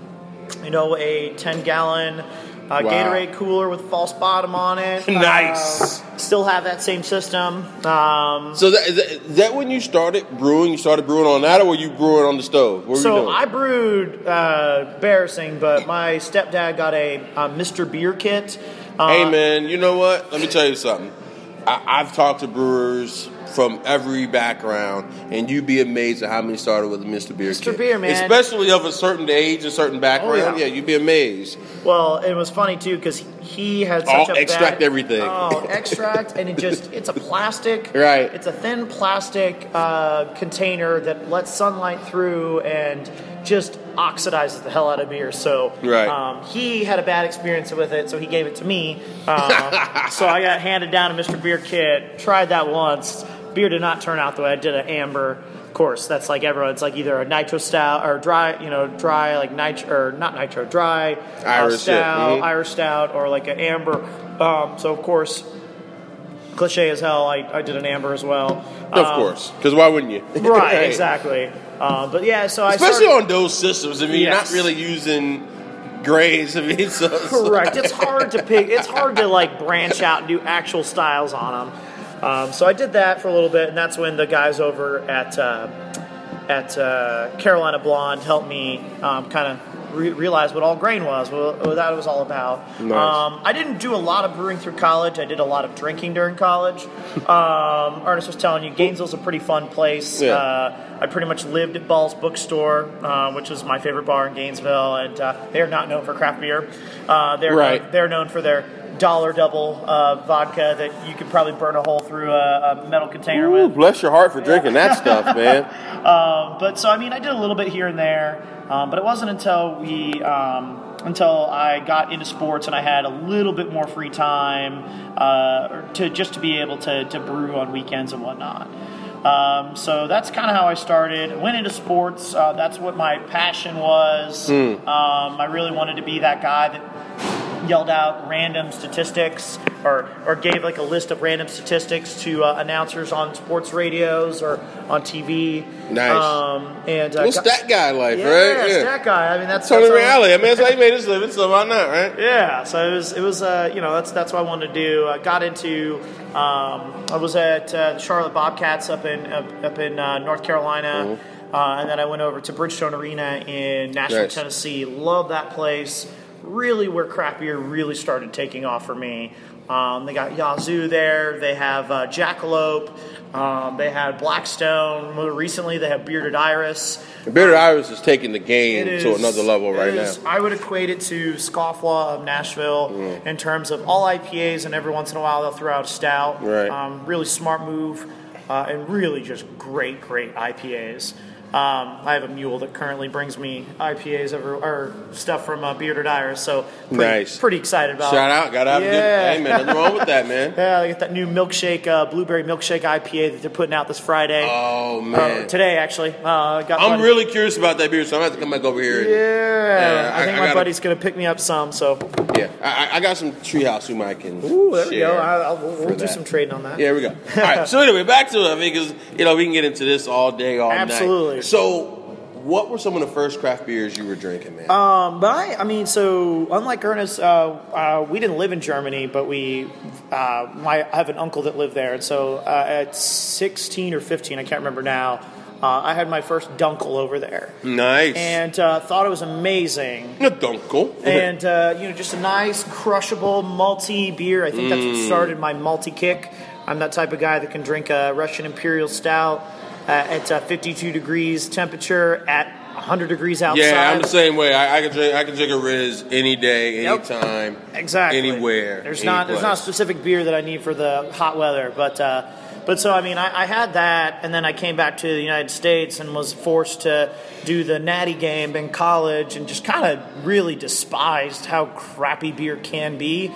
you know a 10 gallon uh, Wow. Gatorade cooler with a false bottom on it. Nice. Uh, still have that same system. Um, So that, is, that, that when you started brewing? You started brewing on that, or were you brewing on the stove? What were you So? I brewed uh, embarrassing, but my stepdad got a, uh Mr. Beer kit hey man, you know what? Let me tell you something. I, I've talked to brewers from every background, and you'd be amazed at how many started with a Mr. Beer. Mr. kit. Beer, man. especially of a certain age, a certain background. Oh, yeah. yeah. you'd be amazed. Well, it was funny too because he had Oh, such a extract bad, everything. Oh, extract, and it just—it's a plastic. Right. It's a thin plastic uh, container that lets sunlight through and just oxidizes the hell out of beer. So, Right. um, he had a bad experience with it, so he gave it to me. Uh, so I got handed down a Mr. Beer kit. Tried that once. Beer did not turn out the way I did an amber. Of course, that's like everyone. It's like either a nitro stout or dry, you know, dry like nitro or not nitro, dry uh, Irish, stout, Mhm. Irish stout, or like an amber. Um, so of course, cliche as hell. I, I did an amber as well. Of Um, course, because why wouldn't you? right? Exactly. Um, but yeah, so I Especially started, on those systems. I mean, you're not really using grays. I mean, so, so- Correct. It's hard to pick. It's hard to like branch out and do actual styles on them. Um, so I did that for a little bit, and that's when the guys over at uh, at uh, Carolina Blonde helped me um, kind of re- realize what all grain was, what, what that was all about. Nice. Um, I didn't do a lot of brewing through college. I did a lot of drinking during college. Um, Ernest was telling you, Gainesville's a pretty fun place. Yeah. Uh, I pretty much lived at Ball's Bookstore, uh, which is my favorite bar in Gainesville, and uh, they are not known for craft beer. Uh, they're Right. they're known for their dollar double uh, vodka that you could probably burn a hole through a, a metal container Ooh, with. bless your heart for drinking that stuff, man. Um, but so I mean, I did a little bit here and there, um, but it wasn't until we um, until I got into sports and I had a little bit more free time uh, to just to be able to, to brew on weekends and whatnot. Um, so that's kind of how I started. I went into sports. Uh, that's what my passion was. Um, I really wanted to be that guy that yelled out random statistics or, or gave like a list of random statistics to uh, announcers on sports radios or on TV. Nice. Um, and uh, Well, stat guy life, yeah, right? stat guy. I mean, that's totally reality. I mean, that's how you made his living, so why not, right? yeah, so it was it was uh, you know that's that's what I wanted to do. I got into um, I was at uh, the Charlotte Bobcats up in up, up in uh, North Carolina, uh, and then I went over to Bridgestone Arena in Nashville, Nice. Tennessee. Love that place. Really, where craft beer really started taking off for me. Um, they got Yazoo there. They have uh, Jackalope. Um, they had Blackstone. More recently, they have Bearded Iris. Bearded Iris is taking the game It to another level right is- now. I would equate it to Scofflaw of Nashville Mm. in terms of all IPAs, and every once in a while they'll throw out stout. Right. Um, really smart move, uh, and really just great, great IPAs. Um, I have a mule that currently brings me IPAs every, or stuff from uh, Bearded Iris, so pretty, Nice. pretty excited about. It. Shout out, gotta have a good. Yeah. Hey man, nothing wrong with that, man. Yeah, they got that new milkshake, uh, blueberry milkshake IPA that they're putting out this Friday. Oh Uh, man, today, actually. Uh, got I'm buddy- really curious about that beer, so I'm gonna have to come back over here. and- Yeah, Yeah, I, I- think I my gotta- buddy's gonna pick me up some. So, Yeah, I, I- got some Tree House who might can. ooh, there we go. I, I'll, we'll for do that. some trading on that. Yeah, here we go. All right. So anyway, back to it because you know we can get into this all day, all night. Absolutely. night. So, what were some of the first craft beers you were drinking, man? Um, but I, I mean, so unlike Ernest, uh, uh, we didn't live in Germany, but we, uh, my, I have an uncle that lived there, and so uh, at 16 or 15, I can't remember now. Uh, I had my first dunkel over there, nice. and uh, thought it was amazing. a dunkel. and uh, you know just a nice crushable malty beer. I think that's what started my multi kick. I'm that type of guy that can drink a Russian Imperial Stout uh, at uh, 52 degrees temperature at 100 degrees outside. yeah, I'm the same way. I, I can drink. I can drink a Riz any day, Yep. anytime, exactly anywhere. There's any not there's not a specific beer that I need for the hot weather, but. Uh, but so I mean, I, I had that, and then I came back to the United States and was forced to do the Natty game in college, and just kind of really despised how crappy beer can be.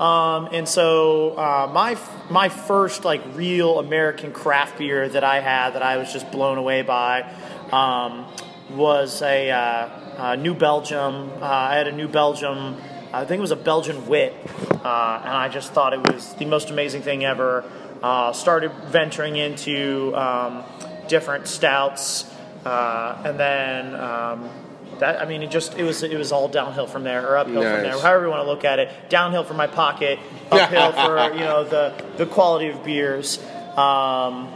Um, and so uh, my my first like real American craft beer that I had that I was just blown away by um, was a, uh, uh New Belgium. Uh, I had a New Belgium. I think it was a Belgian wit, uh, and I just thought it was the most amazing thing ever. Uh, started venturing into um, different stouts, uh, and then um, that I mean, it just it was it was all downhill from there, or uphill from there, however you want to look at it. Downhill for my pocket, uphill for you know the the quality of beers. Um,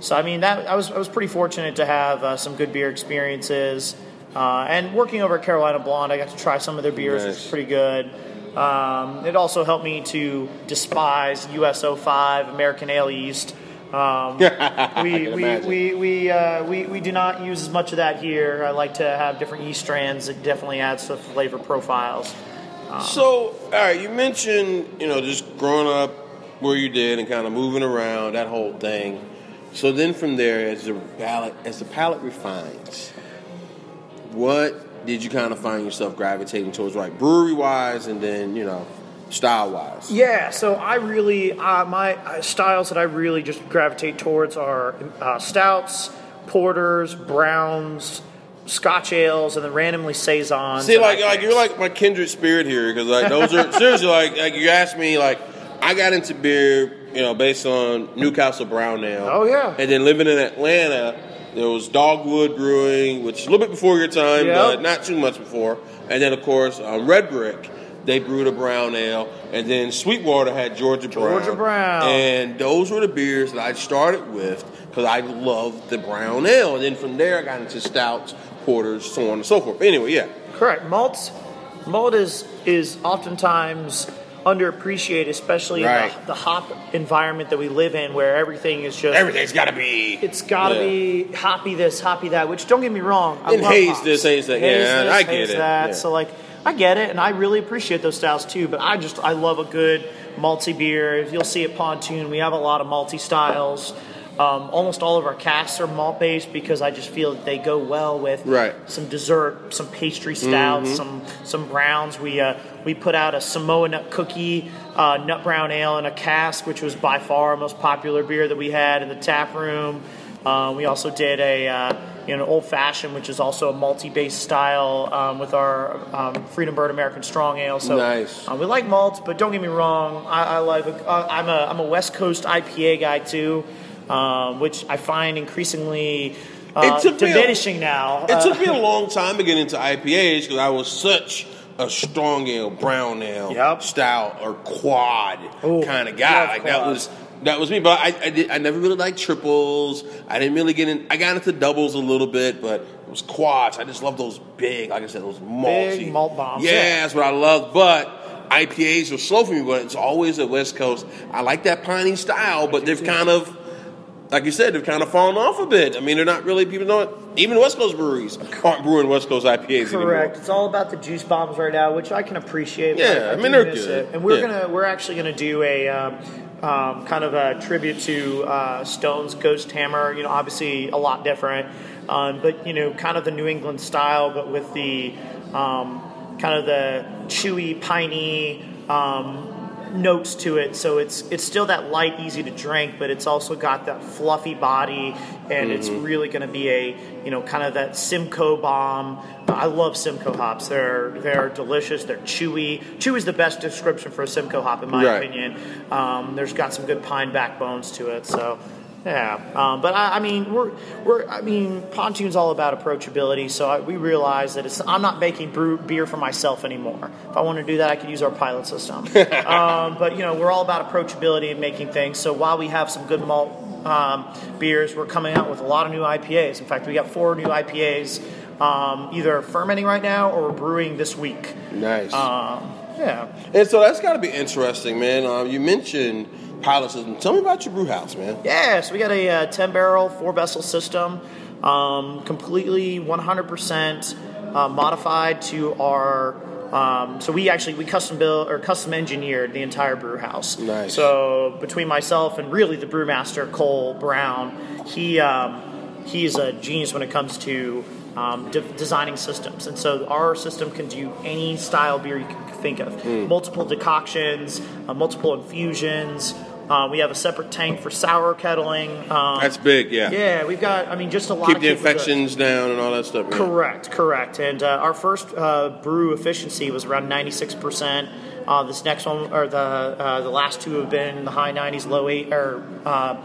so I mean that I was I was pretty fortunate to have uh, some good beer experiences, uh, and working over at Carolina Blonde, I got to try some of their beers, which was pretty good. Um, it also helped me to despise US05, American Ale Yeast. Um, we, we, we, we, uh, we, we do not use as much of that here. I like to have different yeast strands. It definitely adds to flavor profiles. So, all right, you mentioned, you know, just growing up where you did and kind of moving around, that whole thing. So then from there, as the palate, as the palate refines, what did you kind of find yourself gravitating towards, like brewery wise, and then you know, style wise? Yeah, so I really uh, my uh, styles that I really just gravitate towards are uh, stouts, porters, browns, Scotch ales, and then randomly saisons. See, like, like you're like my kindred spirit here because like those are seriously like like you asked me like I got into beer, you know, based on Newcastle Brown Ale. Oh, yeah. and then living in Atlanta, there was Dogwood Brewing, which is a little bit before your time, Yep. but not too much before. And then of course um, Red Brick, they brewed a brown ale, and then Sweetwater had Georgia Brown. Georgia Brown. and those were the beers that I started with because I loved the brown ale, and then from there I got into stouts, porters, so on and so forth. Anyway, yeah. Correct. Malts, malt is is oftentimes underappreciated, especially in the, the hop environment that we live in, where everything is just Everything's got to be. It's got to Yeah. be hoppy this, hoppy that. Which don't get me wrong, I And love haze hops. this, haze that. Haze Yeah, this, I get it. That. Yeah. So like, I get it, and I really appreciate those styles too. But I just I love a good malty beer. You'll see at Pontoon, we have a lot of malty styles. Um, almost all of our casks are malt based because I just feel that they go well with Right. Mm-hmm. some dessert, some pastry stouts, some some browns. We uh, we put out a Samoa nut cookie uh, nut brown ale in a cask, which was by far our most popular beer that we had in the tap room. Uh, we also did a uh, you know old fashioned, which is also a malty based style um, with our um, Freedom Bird American Strong Ale. So Nice. uh, we like malts, but don't get me wrong. I, I like. Uh, I'm a I'm a West Coast IPA guy too, um, which I find increasingly uh, took a- diminishing now. It Uh, took me a long time to get into IPAs because I was such a strong ale, brown ale, Yep. stout, or quad kind of guy. Like that was that was me. But I I, did, I never really liked triples. I didn't really get in. I got into doubles a little bit, but it was quads. I just love those big, like I said, those malty Big malt bombs, Yeah, yeah. that's what I love. But IPAs are slow for me, but it's always the West Coast. I like that piney style, but they've kind of like you said, they've kind of fallen off a bit. I mean, they're not really people know it. Even West Coast breweries aren't brewing West Coast IPAs Correct. anymore. It's all about the juice bombs right now, which I can appreciate. Yeah, I do mean, they're good. It. And we're Yeah. gonna we're actually gonna do a um, um, kind of a tribute to uh, Stone's Ghost Hammer. You know, obviously a lot different, um, but you know, kind of the New England style, but with the um, kind of the chewy, piney. Um, notes to it so it's it's still that light easy to drink but it's also got that fluffy body and it's Mm-hmm. really going to be a you know kind of that simcoe bomb. I love simcoe hops. They're they're delicious. They're chewy. Chewy is the best description for a simcoe hop in my Right. opinion. Um, there's got some good pine backbones to it so yeah, um, but I, I mean, we're we're I mean, pontoon's all about approachability. So I, we realize that it's I'm not making brew, beer for myself anymore. If I want to do that, I could use our pilot system. um, but you know, we're all about approachability and making things. So while we have some good malt um, beers, we're coming out with a lot of new IPAs. In fact, we got four new IPAs um, either fermenting right now or brewing this week. Nice. Um, yeah. and so that's got to be interesting, man. Um, you mentioned pilot system. Tell me about your brew house, man. Yeah, so we got a uh, 10 barrel, four vessel system, um, completely 100% uh, modified to our. Um, so we actually we custom built or custom engineered the entire brew house. Nice. So between myself and really the brewmaster Cole Brown, he um, he's a genius when it comes to um, de- designing systems. And so our system can do any style beer you can think of. Hmm. Multiple decoctions, uh, multiple infusions. Uh, we have a separate tank for sour kettling. Um, That's big, yeah. yeah, we've got. I mean, just a lot. Keep the infections down and all that stuff. Correct, correct. And uh, our first uh, brew efficiency was around 96%. Uh, this next one, or the uh, the last two have been in the high 90s, low eight, or uh,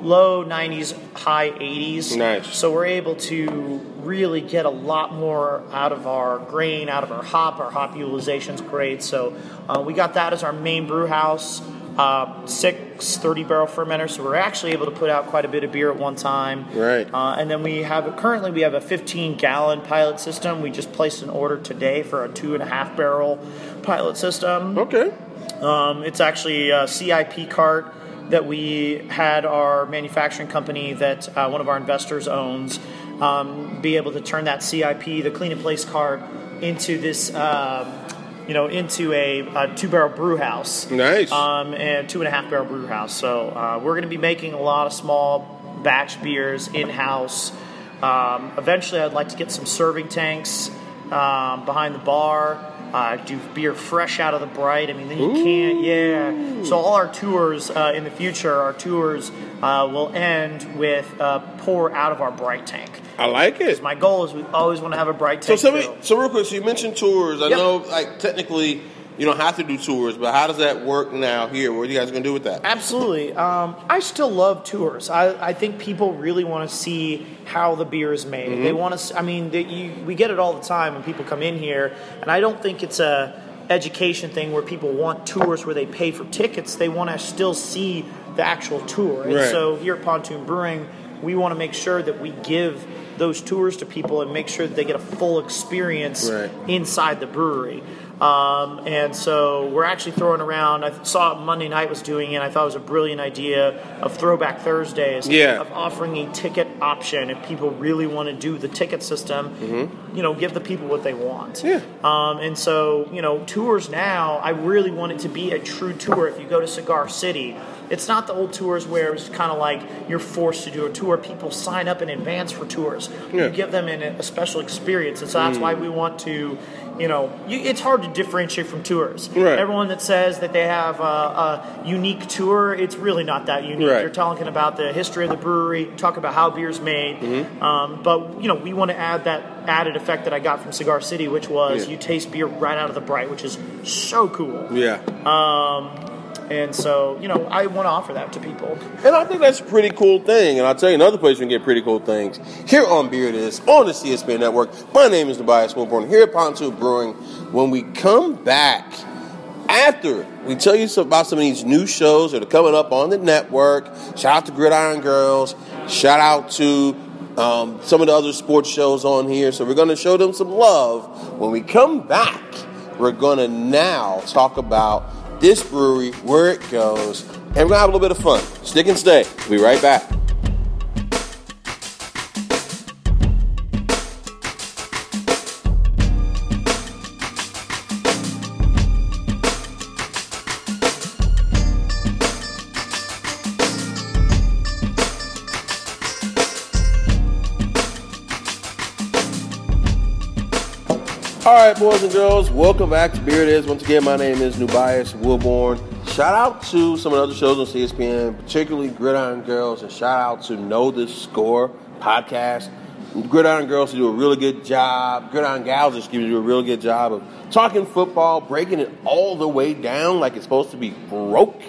low 90s, high 80s. Nice. So we're able to really get a lot more out of our grain, out of our hop. Our hop utilization's great. So uh, we got that as our main brew house. Uh, six 30 barrel fermenters, so we're actually able to put out quite a bit of beer at one time. Right. Uh, and then we have currently we have a 15 gallon pilot system. We just placed an order today for a two and a half barrel pilot system. Okay. Um, it's actually a CIP cart that we had our manufacturing company that uh, one of our investors owns um, be able to turn that CIP, the clean in place cart, into this. Um, you know, into a, a two barrel brew house. Nice. Um, and two and a half barrel brew house. So uh, we're going to be making a lot of small batch beers in house. Um, eventually, I'd like to get some serving tanks um, behind the bar. Uh, do beer fresh out of the bright. I mean, then you can't. Yeah. So all our tours uh, in the future, our tours uh, will end with uh, pour out of our bright tank. I like it. My goal is we always want to have a bright So, tank. so, filled. so real quick, so you mentioned tours. I Yep. know, like, technically, you don't have to do tours, but how does that work now here? What are you guys going to do with that? Absolutely. Um, I still love tours. I, I think people really want to see how the beer is made. Mm-hmm. They want to. I mean, they, you, we get it all the time when people come in here, and I don't think it's a education thing where people want tours where they pay for tickets. They want to still see the actual tour. And Right. so here at Pontoon Brewing, we want to make sure that we give those tours to people and make sure that they get a full experience Right. inside the brewery. Um, and so we're actually throwing around. I saw Monday night was doing it. I thought it was a brilliant idea of Throwback Thursdays. Yeah. Of offering a ticket option if people really want to do the ticket system. You know, give the people what they want. Yeah. Um, and so you know, tours now. I really want it to be a true tour. If you go to Cigar City. It's not the old tours where it's kind of like you're forced to do a tour. People sign up in advance for tours. Yeah. You give them an, a special experience, and so that's why we want to, you know, you, it's hard to differentiate from tours. Right. Everyone that says that they have a, a unique tour, it's really not that unique. Right. You're talking about the history of the brewery, talk about how beer's made, Mm-hmm. um, but you know, we want to add that added effect that I got from Cigar City, which was Yeah. you taste beer right out of the bright, which is so cool. Yeah. And so, you know, I want to offer that to people. And I think that's a pretty cool thing. And I'll tell you another place you can get pretty cool things. Here on Beer It Is, on the CSP Network. My name is Tobias Wilborn here at Pontoon Brewing. When we come back, after we tell you about some of these new shows that are coming up on the network, shout out to Gridiron Girls, shout out to um, some of the other sports shows on here. So we're going to show them some love. When we come back, we're going to now talk about this brewery, where it goes, and we're going to have a little bit of fun. Stick and stay. We'll be right back. Boys and girls, welcome back to Beer It Is. Once again, my name is Nubias Wilborn. Shout out to some of the other shows on CSPN, particularly Gridiron Girls, and shout out to Know This Score podcast. Gridiron Girls do a really good job. Gridiron Gals just do a really good job of talking football, breaking it all the way down like it's supposed to be broke.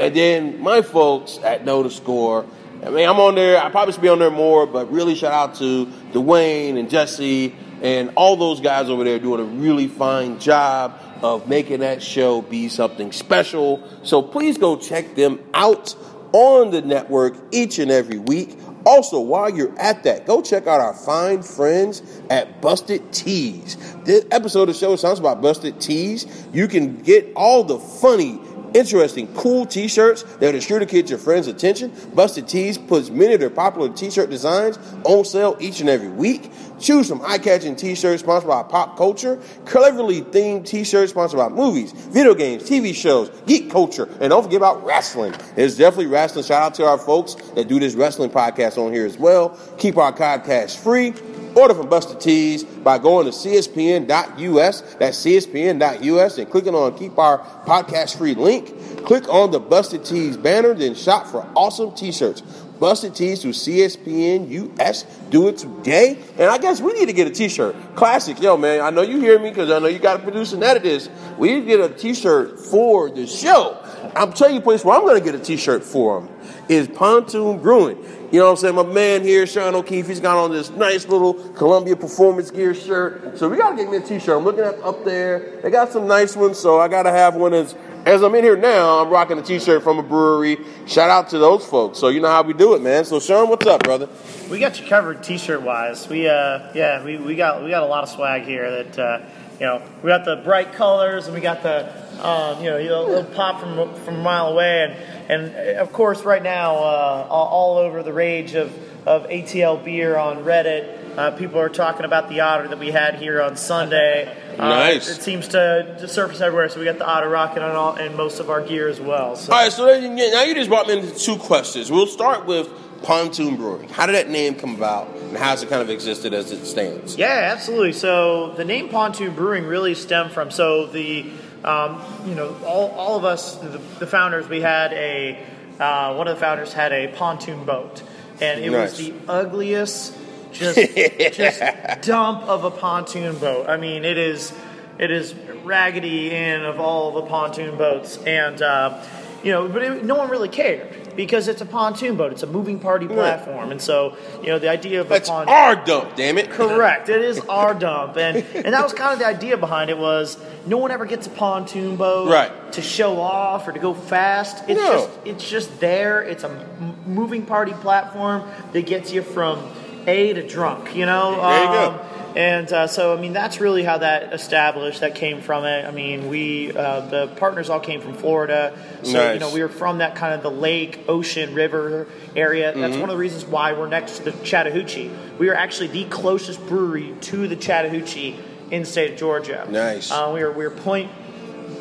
And then my folks at Know the Score. I mean, I'm on there. I probably should be on there more, but really shout out to Dwayne and Jesse and all those guys over there doing a really fine job of making that show be something special. So please go check them out on the network each and every week. Also, while you're at that, go check out our fine friends at Busted Tees. This episode of the show sounds about Busted Tees. You can get all the funny, interesting, cool t-shirts that are sure to get your friends' attention. Busted Tees puts many of their popular t-shirt designs on sale each and every week. Choose from eye-catching t-shirts sponsored by pop culture, cleverly themed t-shirts sponsored by movies, video games, TV shows, geek culture, and don't forget about wrestling. There's definitely wrestling. Shout out to our folks that do this wrestling podcast on here as well. Keep our podcast free. Order from Busted Tees by going to cspn.us. That's cspn.us and clicking on Keep Our Podcast Free link. Click on the Busted Tees banner, then shop for awesome t-shirts. Busted Tees through CSPN US. Do it today. And I guess we need to get a t-shirt. Classic. Yo, man, I know you hear me because I know you got to produce and edit this. We need to get a t-shirt for the show. I'm telling you, place where I'm going to get a t-shirt for them is Pontoon Brewing. You know what I'm saying? My man here, Sean O'Keefe, he's got on this nice little Columbia Performance Gear shirt. So we gotta get me a t-shirt. I'm looking at up there. They got some nice ones, so I gotta have one as as I'm in here now, I'm rocking a t-shirt from a brewery. Shout out to those folks. So you know how we do it, man. So Sean, what's up, brother? We got you covered t-shirt wise. We uh yeah, we, we got we got a lot of swag here that uh you know, we got the bright colors and we got the um, you know, a little pop from from a mile away and and of course right now uh, all, all over the rage of of ATL beer on Reddit. Uh, people are talking about the otter that we had here on Sunday. Uh, Nice. It seems to, to surface everywhere, so we got the otter rocking on all in most of our gear as well. So. All right, so now you just brought me into two questions. We'll start with Pontoon Brewing. How did that name come about, and how's it kind of existed as it stands? Yeah, absolutely. So the name Pontoon Brewing really stemmed from so the um, you know all, all of us the, the founders we had a uh, one of the founders had a pontoon boat and it Nice. was the ugliest just just dump of a pontoon boat. I mean it is it is raggedy in of all the pontoon boats and uh, you know but it, no one really cared. Because it's a pontoon boat, it's a moving party platform, and so you know the idea of That's a pontoon. our dump, damn it. Correct. It is our dump, and and that was kind of the idea behind it was no one ever gets a pontoon boat Right. to show off or to go fast. It's No. just it's just there. It's a m- moving party platform that gets you from A to drunk. You know. There you go. Um, And uh, so, I mean, that's really how that established. That came from it. I mean, we uh, the partners all came from Florida, so you know we were from that kind of the lake, ocean, river area. That's Mm-hmm. one of the reasons why we're next to the Chattahoochee. We are actually the closest brewery to the Chattahoochee in the state of Georgia. Nice. Uh, we are we're point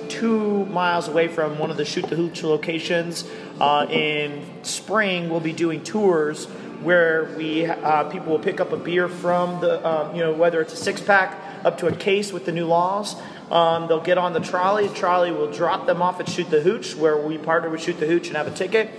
two miles away from one of the Shoot the Hooch locations. Uh, in spring, we'll be doing tours where we uh, people will pick up a beer from the um, you know whether it's a six pack up to a case with the new laws. Um, they'll get on the trolley. The trolley will drop them off at Shoot the Hooch, where we partner with Shoot the Hooch and have a ticket.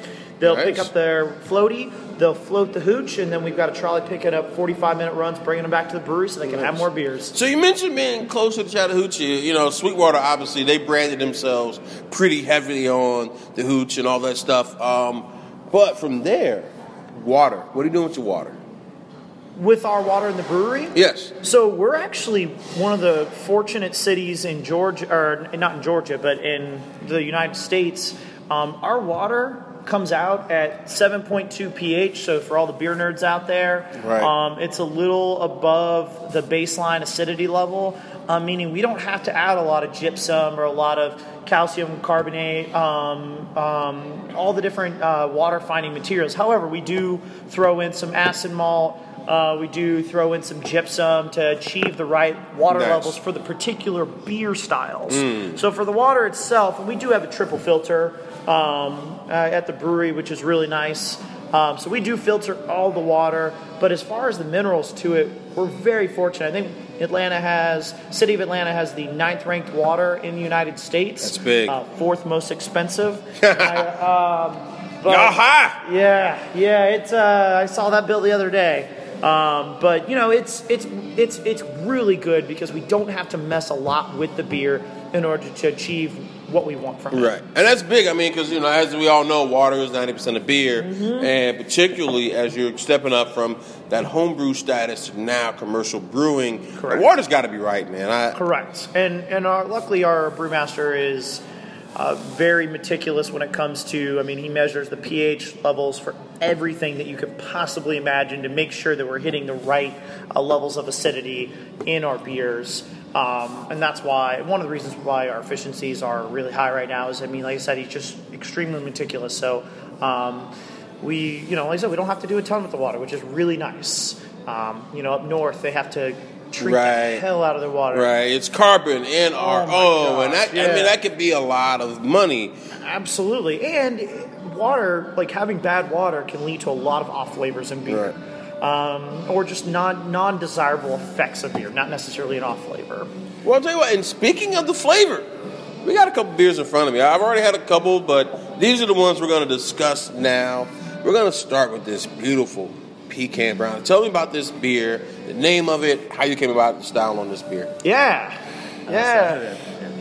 They'll pick up their floaty. They'll float the hooch, and then we've got a trolley picking up 45 minute runs, bringing them back to the brewery so they can have more beers. So you mentioned being close to the Chattahoochee. You know, Sweetwater obviously they branded themselves pretty heavily on the hooch and all that stuff. Um, but from there, water. What are you doing with your water? With our water in the brewery, Yes. So we're actually one of the fortunate cities in Georgia, or not in Georgia, but in the United States. Um, our water comes out at 7.2 pH. So for all the beer nerds out there, Right. um, it's a little above the baseline acidity level, uh, meaning we don't have to add a lot of gypsum or a lot of calcium carbonate, um, um, all the different uh, water finding materials. However, we do throw in some acid malt. Uh, we do throw in some gypsum to achieve the right water Nice. levels for the particular beer styles. So for the water itself, we do have a triple filter um, uh, at the brewery, which is really nice. Um, so we do filter all the water, but as far as the minerals to it, we're very fortunate. I think Atlanta has, city of Atlanta has the ninth ranked water in the United States. That's big. Uh, fourth most expensive. I, um, but- Aha! yeah, yeah. It's uh, I saw that bill the other day. Um, but you know, it's it's it's it's really good because we don't have to mess a lot with the beer in order to achieve what we want from it. Right, and that's big. I mean, because you know, as we all know, water is ninety percent of beer, Mm-hmm. and particularly as you're stepping up from that homebrew status to now commercial brewing, Correct. the water's got to be right, man. I, Correct. And and our, luckily our brewmaster is uh, very meticulous when it comes to. I mean, he measures the pH levels for everything that you could possibly imagine to make sure that we're hitting the right uh, levels of acidity in our beers. Um, and that's why one of the reasons why our efficiencies are really high right now is, I mean, like I said, he's just extremely meticulous. So um, we, you know, like I said, we don't have to do a ton with the water, which is really nice. Um, you know, up north they have to treat Right. the hell out of their water. Right, it's carbon and Oh, RO, and that gosh, I mean that could be a lot of money. Absolutely. And water, like having bad water, can lead to a lot of off flavors in beer. Um, or just non non desirable effects of beer, not necessarily an off flavor. Well, I'll tell you what. And speaking of the flavor, we got a couple beers in front of me. I've already had a couple, but these are the ones we're going to discuss now. We're going to start with this beautiful pecan brown. Tell me about this beer, the name of it, how you came about the style on this beer. Yeah. Yeah.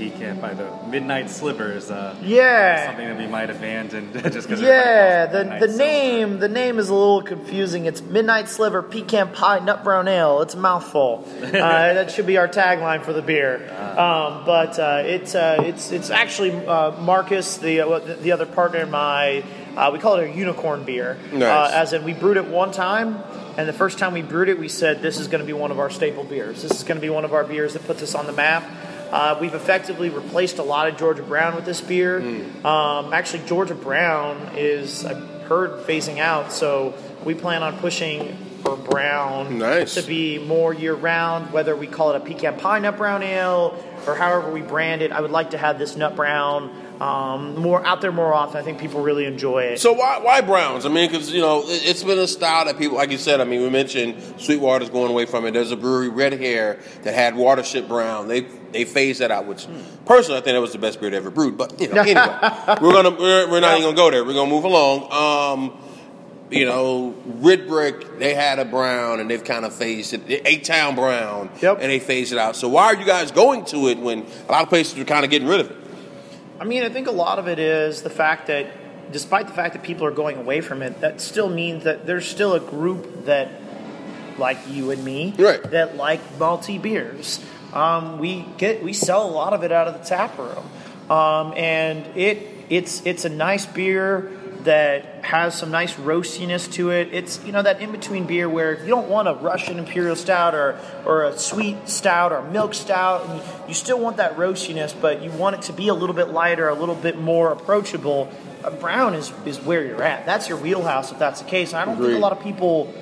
Pecan pie. The midnight sliver is uh, Yeah. something that we might abandon just because. Yeah, the, the name the name is a little confusing. It's Midnight Sliver Pecan Pie Nut Brown Ale. It's a mouthful. uh, that should be our tagline for the beer. Um, but uh, it's uh, it's it's actually uh, Marcus, the uh, the the other partner in my. Uh, we call it a unicorn beer. Nice. Uh, as in, we brewed it one time, and the first time we brewed it, we said this is going to be one of our staple beers. This is going to be one of our beers that puts us on the map. Uh, we've effectively replaced a lot of Georgia Brown with this beer. Um, actually, Georgia Brown is, I've heard, phasing out, so we plan on pushing for Brown Nice. to be more year round, whether we call it a pecan pie nut brown ale or however we brand it. I would like to have this nut brown um, more out there more often. I think people really enjoy it. So why why Browns? I mean, because you know it- it's been a style that people, like you said. I mean, we mentioned Sweetwater's going away from it. There's a brewery, Red Hare, that had Watership Brown. They they phased that out, which personally I think that was the best beer they ever brewed. But you know, anyway, we're gonna we're, we're not even gonna go there. We're gonna move along. Um, you know, Red Brick, they had a brown and they've kind of phased it. Eight Town Brown, Yep. and they phased it out. So why are you guys going to it when a lot of places are kind of getting rid of it? I mean, I think a lot of it is the fact that, despite the fact that people are going away from it, that still means that there's still a group that, like you and me, Right. that like malty beers. Um, we get we sell a lot of it out of the tap room, um, and it it's it's a nice beer that has some nice roastiness to it. It's you know that in between beer where you don't want a Russian imperial stout or or a sweet stout or milk stout, and you, still want that roastiness, but you want it to be a little bit lighter, a little bit more approachable. A brown is is where you're at. That's your wheelhouse if that's the case. And I don't think a lot of people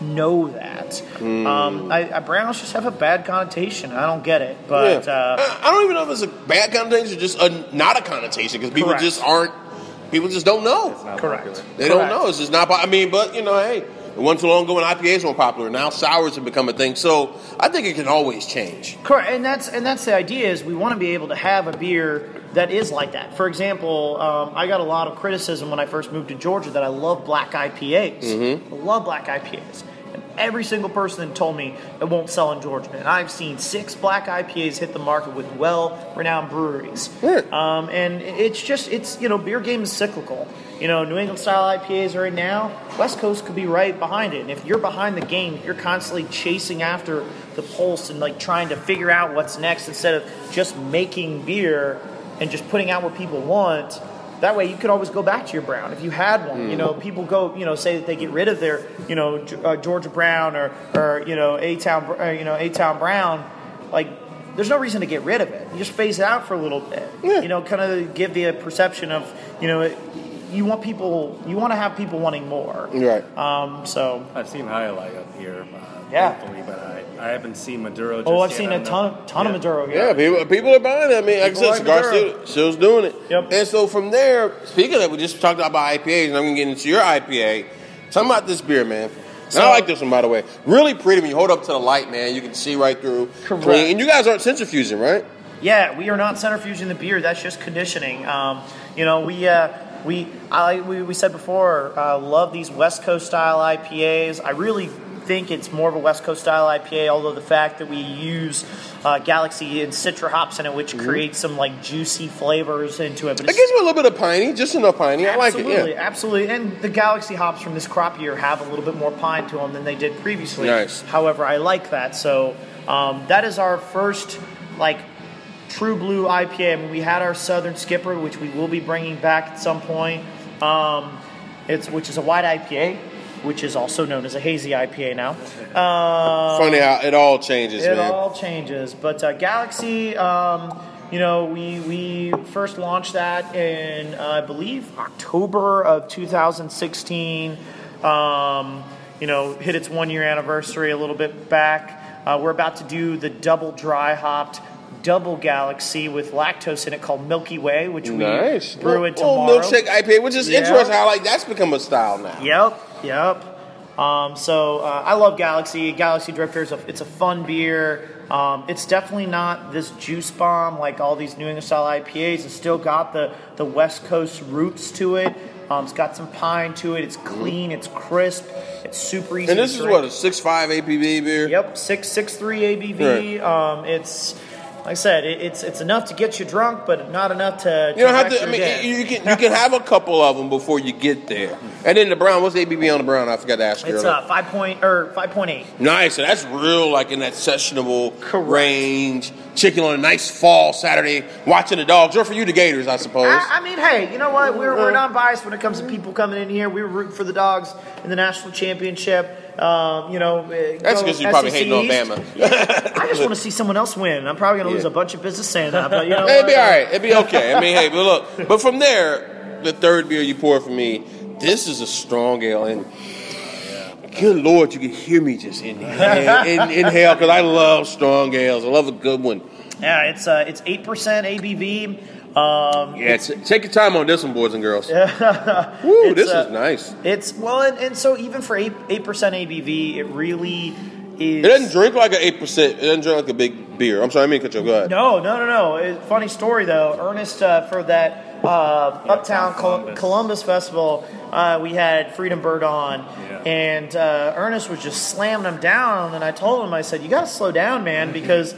know that. Um, I, I, browns just have a bad connotation. I don't get it, but Yeah. uh, I, I don't even know if it's a bad connotation or just a, not a connotation because people just aren't. People just don't know. It's not Correct. popular. They don't know. It's just not. po- I mean, but you know, hey, it wasn't too long ago when IPAs were popular. Now sours have become a thing. So I think it can always change. Correct, and that's and that's the idea is we want to be able to have a beer that is like that. For example, um, I got a lot of criticism when I first moved to Georgia that I love black IPAs. I love black IPAs, and every single person that told me it won't sell in Georgia. And I've seen six black IPAs hit the market with well-renowned breweries. Right. Um, and it's just it's you know beer game is cyclical. You know, New England style IPAs right now, West Coast could be right behind it. And if you're behind the game, you're constantly chasing after the pulse and like trying to figure out what's next instead of just making beer and just putting out what people want. That way, you could always go back to your brown if you had one. You know, people go, you know, say that they get rid of their, you know, uh, Georgia Brown or, or you know, A Town, uh, you know, A Town Brown. Like, there's no reason to get rid of it. You just phase it out for a little bit. Yeah. You know, kind of give the perception of, you know, it, you want people, you want to have people wanting more. Right. Um, so, I've seen Highlight up here, uh, Yeah. thankfully, but I, I haven't seen Maduro. Just oh, I've yet. seen a don't ton, know. ton of Maduro. Yeah, people, people are buying it. I mean, like People I said, Cigar Maduro. still, still's doing it. Yep. And so from there, speaking of that, we just talked about IPAs, and I'm going to get into your IPA. Tell me about this beer, man. And So- I like this one, by the way. Really pretty when you hold up to the light, man. You can see right through. Correct. Clean. And you guys aren't centrifuging, right? Yeah, we are not centrifuging the beer. That's just conditioning. Um, you know, we uh, we I we, we said before, uh, love these West Coast style IPAs. I really think it's more of a West Coast style IPA. Although the fact that we use uh, Galaxy and Citra hops in it, which creates some like juicy flavors into it, but It gives me a little bit of piney, just enough piney. I like it. absolutely, Yeah. absolutely. And the Galaxy hops from this crop year have a little bit more pine to them than they did previously. Nice. However, I like that. So um, that is our first like true blue IPA. I mean, we had our Southern Skipper, which we will be bringing back at some point. Um, it's which is a white IPA, which is also known as a hazy IPA now. Uh, Funny how it all changes, it man. all changes. But uh, Galaxy, um, you know, we we first launched that in uh, I believe October of 2016. Um, you know, hit its one year anniversary a little bit back. Uh, we're about to do the double dry hopped. Double Galaxy with lactose in it called Milky Way, which we nice. brew it tomorrow. milkshake IPA, which is Yeah. interesting how like that's become a style now. Yep, yep. Um, so uh, I love Galaxy. Galaxy Drifter is a, it's a fun beer. Um, it's definitely not this juice bomb like all these New England style IPAs. It's still got the the West Coast roots to it. Um, it's got some pine to it. It's clean. It's crisp. It's super easy. And this is drink. what a six five ABV beer. Yep, six six three ABV. Um, it's like I said, it, it's it's enough to get you drunk, but not enough to. You don't have to. I mean, day. you can you can have a couple of them before you get there. And then the brown. What's the ABV on the brown? I forgot to ask you. It's uh, five point or five point eight. Nice. So that's real, like in that sessionable Correct. range. Chicken on a nice fall Saturday, watching the dogs, or for you, the Gators, I suppose. I, I mean, hey, you know what? We're, Uh-huh. we're not biased when it comes to people coming in here. We were rooting for the dogs in the national championship. Um, you know, uh, That's because you're probably hating on I just want to see someone else win. I'm probably going to lose a bunch of business saying that, but you know, It'd be all right. It'd be okay. I mean, hey, but look, but from there, the third beer you pour for me, this is a strong ale, and good lord, you can hear me just inhale, in, inhale, because I love strong ales. I love a good one. Yeah, it's uh, it's eight percent ABV. Um, Yeah, t- take your time on this one, boys and girls. Woo, this uh, is nice. It's well, and, and so even for eight eight percent ABV, it really is. It doesn't drink like an eight percent. It doesn't drink like a big beer. I'm sorry, I mean cut you. off. Go ahead. No, no, no, no. It, funny story though. Ernest uh, for that uh, Uptown Columbus. Columbus. Festival, uh, we had Freedom Bird on, Yeah. and uh, Ernest was just slamming them down. And I told him, I said, "You got to slow down, man, because."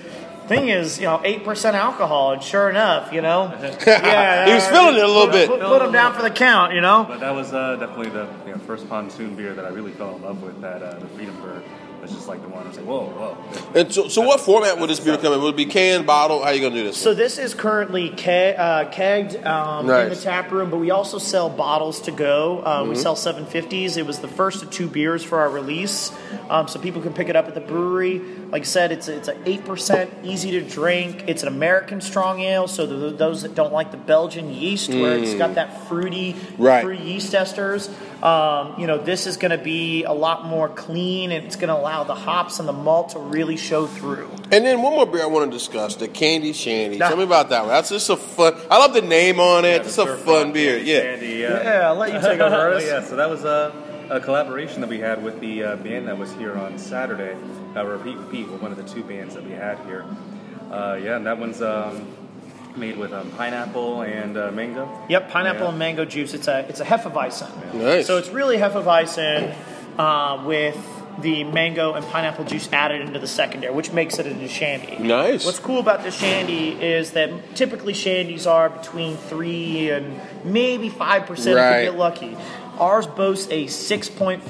Thing is, you know, eight percent alcohol, and sure enough, you know, yeah, He was feeling it a little put, bit. Put, put him down for the count, you know. But that was uh, definitely the you know, first pontoon beer that I really fell in love with. That uh, the Freedom Bird was just like the one. I was like, whoa, whoa. And so, so what format would this beer come in? Would it be canned, bottle? How are you gonna do this? So this is currently ke- uh, kegged um, in the tap room, but we also sell bottles to go. Uh, Mm-hmm. We sell 750s. It was the first of two beers for our release, um, so people can pick it up at the brewery. Like I said, it's it's an eight percent, easy to drink. It's an American strong ale, so the, those that don't like the Belgian yeast, where it's got that fruity, Mm. Right. fruity yeast esters, um, you know, this is going to be a lot more clean, and it's going to allow the hops and the malt to really show through. And then one more beer I want to discuss: the Candy Shandy. Nah. Tell me about that one. That's just a fun. I love the name on it. the it's a fun Rock beer. Candy Yeah. Candy, yeah. Yeah, I'll let you take over, Oh, yeah, so that was a, a collaboration that we had with the uh, band that was here on Saturday. Uh, Repeat Repeat were one of the two bands that we had here. Uh, yeah, and that one's um, made with um, pineapple and uh, mango. Yep, pineapple Yeah. and mango juice. It's a it's a hefeweizen. Nice. So it's really hefeweizen uh, with the mango and pineapple juice added into the secondary, which makes it into shandy. Nice. What's cool about the shandy is that typically shandies are between three and maybe five percent if you get lucky. Ours boasts a 6.5%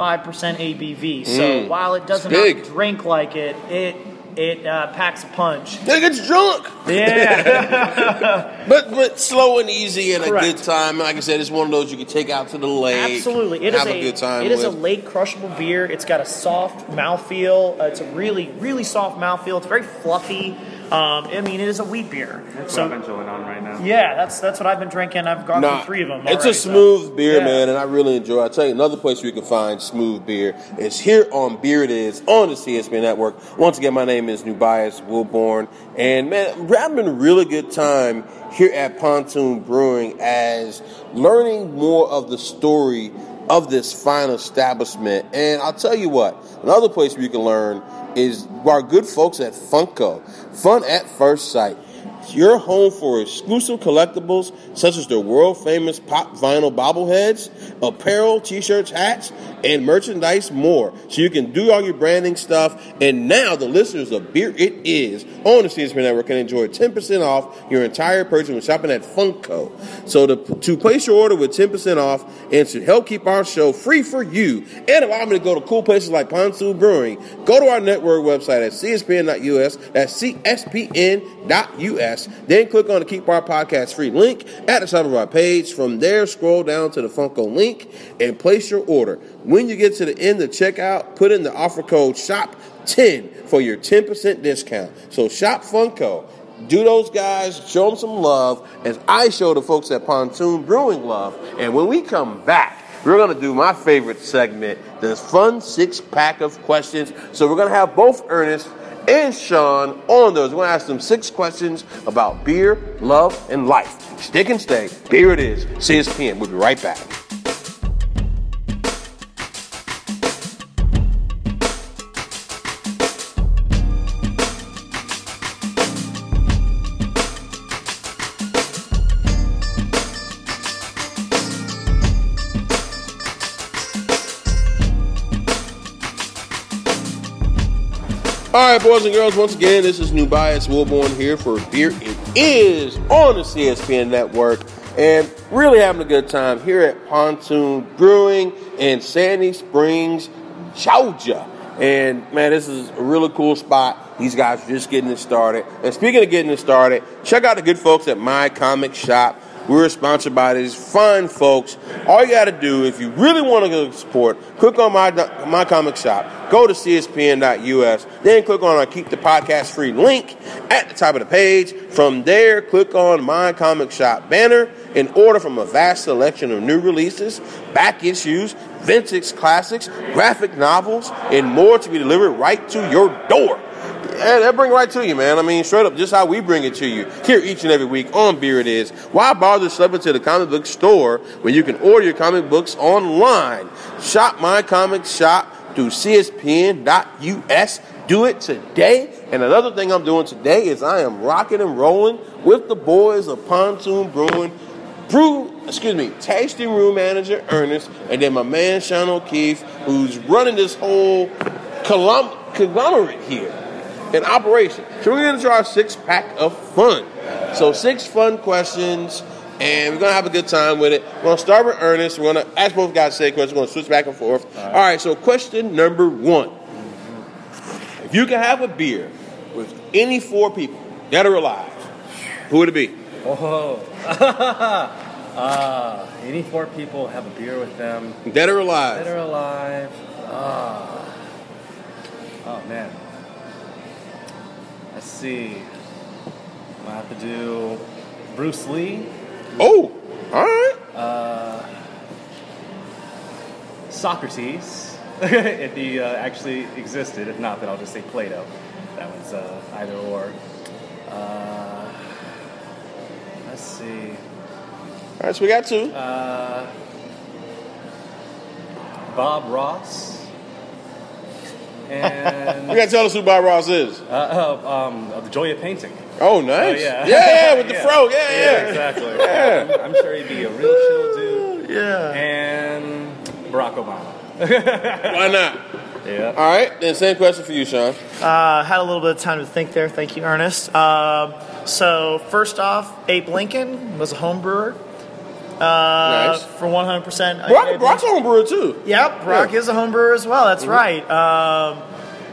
ABV, so Mm. while it doesn't drink like it, it it uh, packs a punch. It gets drunk, Yeah, but but slow and easy and Correct. a good time. Like I said, it's one of those you can take out to the lake. Absolutely, it is have a, a good time. It is a lake crushable beer. It's got a soft mouthfeel. Uh, it's a really, really soft mouthfeel. It's very fluffy. Um, I mean, it is a wheat beer. That's so what I've been chilling on right now. yeah, that's that's what I've been drinking. I've gone Nah, through three of them. It's already, a so- smooth beer, Yeah. man, and I really enjoy. it. I tell you, another place where you can find smooth beer is here on Beer It Is on the CSP Network. Once again, my name is Nubias Wilborn, and man, we're having a really good time here at Pontoon Brewing as learning more of the story of this fine establishment. And I'll tell you what, another place where you can learn is our good folks at Funko. Fun at first sight. Your home for exclusive collectibles such as their world famous pop vinyl bobbleheads, apparel, t-shirts, hats, and merchandise more. So you can do all your branding stuff. And now the listeners of Beer It Is on the CSP Network can enjoy 10% off your entire purchase when shopping at Funko. So to, to place your order with 10% off and to help keep our show free for you and allow me to go to cool places like Pontoon Brewing, go to our network website at cspn.us. That's cspn.us. Then click on the Keep Our Podcast free link at the top of our page. From there, scroll down to the Funko link and place your order. When you get to the end of checkout, put in the offer code SHOP10 for your 10% discount. So shop Funko. Do those guys, show them some love as I show the folks at Pontoon Brewing love. And when we come back, we're going to do my favorite segment, the fun six pack of questions. So we're going to have both Ernest and Sean on those. We're going to ask them six questions about beer, love, and life. Stick and stay. Beer it is. CSPN. We'll be right back. Right, boys and girls, once again, this is Nubias Wilborn here for Beer It Is on the CSPN Network. And really having a good time here at Pontoon Brewing in Sandy Springs, Georgia. And man, this is a really cool spot. These guys are just getting it started. And speaking of getting it started, check out the good folks at My Comic Shop. We're sponsored by these fine folks. All you got to do, if you really want to support, click on my my comic shop. Go to cspn.us. Then click on our Keep the Podcast Free link at the top of the page. From there, click on My Comic Shop banner and order from a vast selection of new releases, back issues, vintage classics, graphic novels, and more to be delivered right to your door. Yeah, they'll bring right to you, man. I mean, straight up, just how we bring it to you here each and every week on Beer It Is. Why bother schlepping to the comic book store when you can order your comic books online? Shop my comic shop through cspn.us. Do it today. And another thing I'm doing today is I am rocking and rolling with the boys of Pontoon Brewing. Brew, excuse me, tasting room manager Ernest, and then my man Sean O'Keefe, who's running this whole conglomerate here in operation. So we're going to draw a six pack of fun. So six fun questions, and we're going to have a good time with it. We're going to start with Ernest. We're going to ask both guys say questions. We're going to switch back and forth. All right. so question number one. If you could have a beer with any four people, dead or alive, who would it be? Oh. uh, any four people have a beer with them. Dead or alive? Dead or alive. Ah. Oh, man. Let's see. i'm have to do Bruce Lee, Oh, all right. uh, Socrates, if he uh, actually existed. If not, then I'll just say Plato. That was uh, either or. Uh, let's see. All right, so we got two. Uh, Bob Ross. And You got to tell us who Bob Ross is. uh, uh, um, the Joy of Painting. Oh, nice. yeah. yeah, yeah, with the Yeah. fro. Yeah, yeah. exactly. Yeah. I'm, I'm sure he'd be a real chill dude. Yeah. And Barack Obama. Why not? Yeah. All right, then same question for you, Sean. Uh, had a little bit of time to think there. Thank you, Ernest. Um, so first off, Abe Lincoln was a home brewer. Uh, Nice. For 100%. Brock, Brock's a home brewer too. Yep, Brock Yeah. is a home brewer as well. That's right. Um,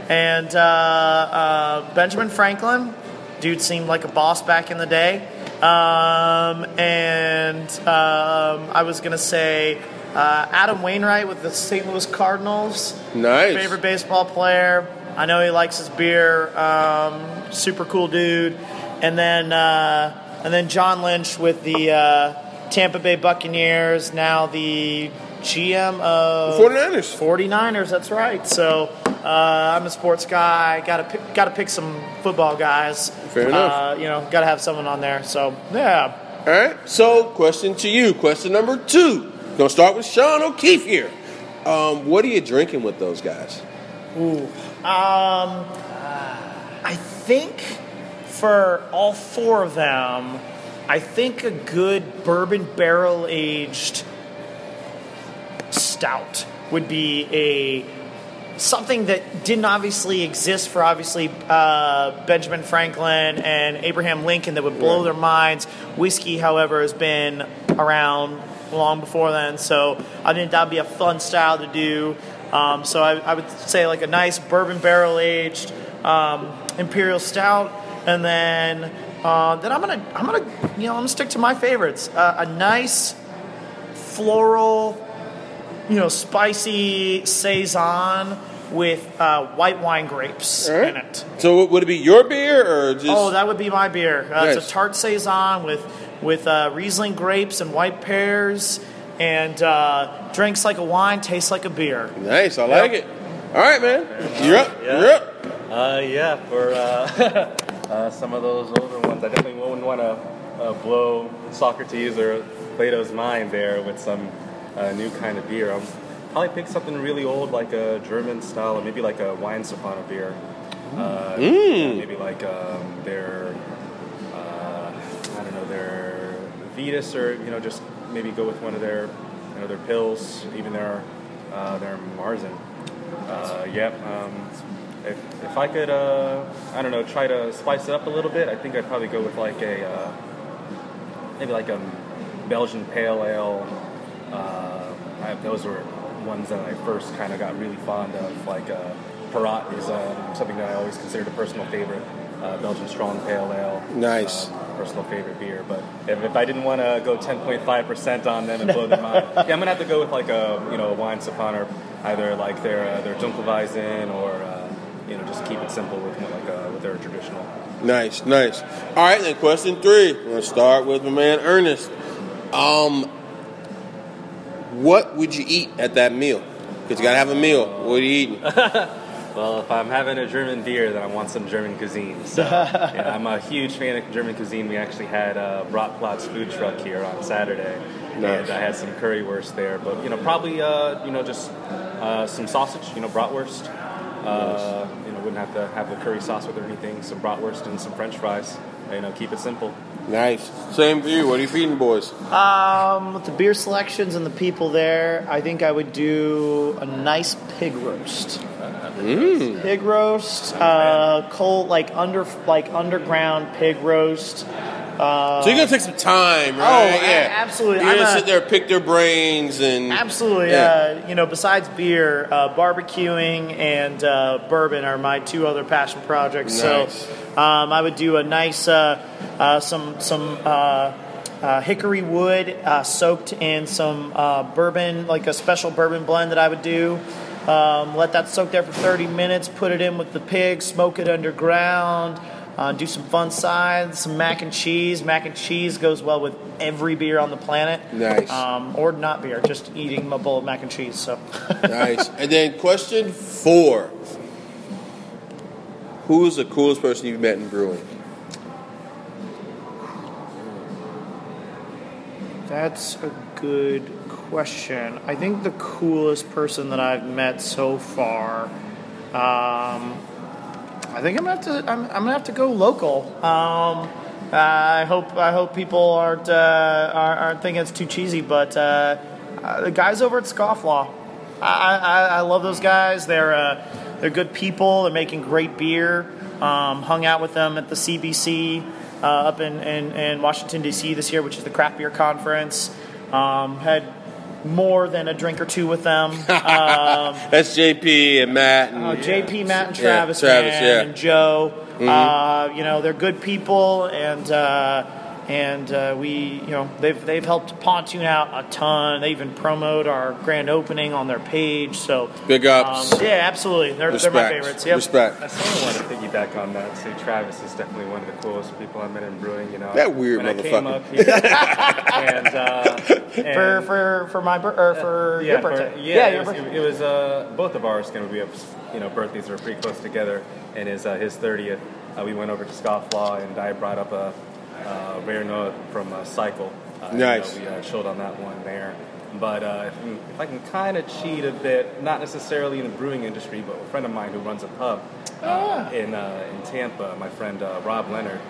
and uh, uh, Benjamin Franklin, dude seemed like a boss back in the day. Um, and um, I was gonna say uh, Adam Wainwright with the St. Louis Cardinals. Nice. Favorite baseball player. I know he likes his beer. Um, super cool dude. And then uh, and then John Lynch with the uh, Tampa Bay Buccaneers. Now the GM of 49ers. 49ers. That's right. So uh, I'm a sports guy. Got to pick, got to pick some football guys. Fair enough. Uh, you know, got to have someone on there. So yeah. All right. So, question to you. Question number two. Gonna start with Sean O'Keefe here. Um, what are you drinking with those guys? Um, I think for all four of them, I think a good bourbon barrel aged stout would be a something that didn't obviously exist for obviously uh, Benjamin Franklin and Abraham Lincoln that would blow Right. their minds. Whiskey, however, has been around long before then, so I think that'd be a fun style to do. Um, so I, I would say like a nice bourbon barrel aged um, imperial stout, and then uh, then I'm gonna I'm gonna you know I'm gonna stick to my favorites. Uh, a nice floral you know, spicy saison with uh, white wine grapes All right. in it. So, would it be your beer or just? Oh, that would be my beer. Uh, It's a tart saison with with uh, Riesling grapes and white pears, and uh, drinks like a wine, tastes like a beer. nice. I like it. All right, man. You're up. Yeah. You're up. Uh, yeah, for uh, some of those older ones, I definitely wouldn't want to uh, blow Socrates or Plato's mind there with some uh, new kind of beer. I'll probably pick something really old, like a German style, or maybe like a Weihenstephaner beer. Uh, yeah, maybe like um, their, uh, I don't know, their Vitus, or you know, just maybe go with one of their, you know, their pills, even their, uh, their Marzen. Uh, yep. Um, if, if I could, uh, I don't know, try to spice it up a little bit, I think I'd probably go with like a uh, maybe like a Belgian pale ale. Uh, I, those were ones that I first kind of got really fond of. Like uh, Piraat is um, something that I always considered a personal favorite. Uh, Belgian strong pale ale. Nice. Uh, personal favorite beer. But if, if I didn't want to go 10.5% on them and blow their mind, yeah, I'm gonna have to go with like a you know a wine or either like their uh, their Dunkelweizen or uh, you know just keep it simple with like uh, with their traditional. Nice, nice. All right, then question three. We're gonna start with my man Ernest. Um, what would you eat at that meal? Because you gotta have a meal. What are you eating? Well, if I'm having a German beer, then I want some German cuisine. So yeah, I'm a huge fan of German cuisine. We actually had a Bratplatz food truck here on Saturday, Nice. and I had some currywurst there. But you know, probably uh, you know just uh, some sausage, you know, bratwurst. Uh, you know, wouldn't have to have the curry sauce with or anything. Some bratwurst and some French fries. You know, keep it simple. Nice. Same for you. What are you feeding, boys? Um, with the beer selections and the people there, I think I would do a nice pig roast. Mm. Pig roast, uh, cold like under like underground pig roast. Uh, So you're gonna take some time, Oh, right? a- absolutely. You're I'm gonna a- sit there, pick their brains, and Absolutely. Yeah. Uh, you know, besides beer, uh, barbecuing and uh, bourbon are my two other passion projects. Nice. So um, I would do a nice uh, uh, some some uh, uh, hickory wood uh, soaked in some uh, bourbon, like a special bourbon blend that I would do. Um, let that soak there for 30 minutes. Put it in with the pig. Smoke it underground. Uh, do some fun sides, some mac and cheese. Mac and cheese goes well with every beer on the planet. Nice. Um, or not beer, just eating a bowl of mac and cheese. So, nice. And then question four: Who is the coolest person you've met in brewing? that's a good question. I think the coolest person that I've met so far. Um, I think I'm gonna have to. I'm, I'm gonna have to go local. Um, I hope. I hope people aren't uh, aren't, aren't thinking it's too cheesy, but uh, uh, the guys over at Scofflaw. I, I, I love those guys. They're uh, they're good people. They're making great beer. Um, hung out with them at the CBC uh, up in, in, in Washington D.C. this year, which is the craft beer conference. Um, had more than a drink or two with them. Um, That's JP and Matt and Oh, JP, Matt, and Yeah, Travis, Travis, man, yeah. and Joe. Uh, you know, they're good people, and uh, and uh, we, you know, they've they've helped Pontoon out a ton. They even promote our grand opening on their page. So Big ups. Um, yeah, absolutely. They're, they're my respect. favorites. Yep. Respect. I sort of want to piggyback on that. Say Travis is definitely one of the coolest people I met in brewing. You know, That weird when I came motherfucker. up here, and, uh, For and- for for my bir- or for yeah, your for- birthday. yeah, your it was, birthday. it was uh, both of ours going to be, you know, birthdays are pretty close together, and his uh, his thirtieth. Uh, we went over to Scofflaw, and I brought up a uh, rare note from uh, Cycle. Uh, you Nice. know, we uh, chilled on that one there. But uh, if, if I can kind of cheat a bit, not necessarily in the brewing industry, but a friend of mine who runs a pub uh, in uh, in Tampa, my friend uh, Rob Leonard.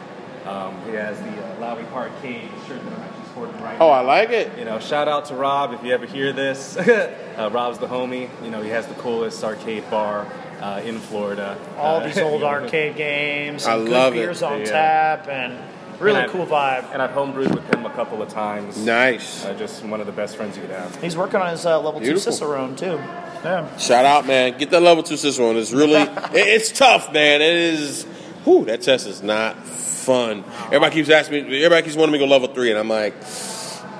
Um, he has the uh, Lowry Parcade shirt that I'm actually sporting right now. Oh, I like it. You know, shout out to Rob if you ever hear this. uh, Rob's the homie. You know, he has the coolest arcade bar uh, in Florida. All Uh, these old arcade games. I And good love it. beers on Yeah. tap and really cool vibe. And I've homebrewed with him a couple of times. Nice. Uh, just one of the best friends you could have. He's working on his uh, level Beautiful. two Cicerone too. Yeah. Shout out, man. Get that level two Cicerone. It's really, it, it's tough, man. It is. Whew, that test is not fun. Everybody keeps asking me. Everybody keeps wanting me to go level three, and I'm like,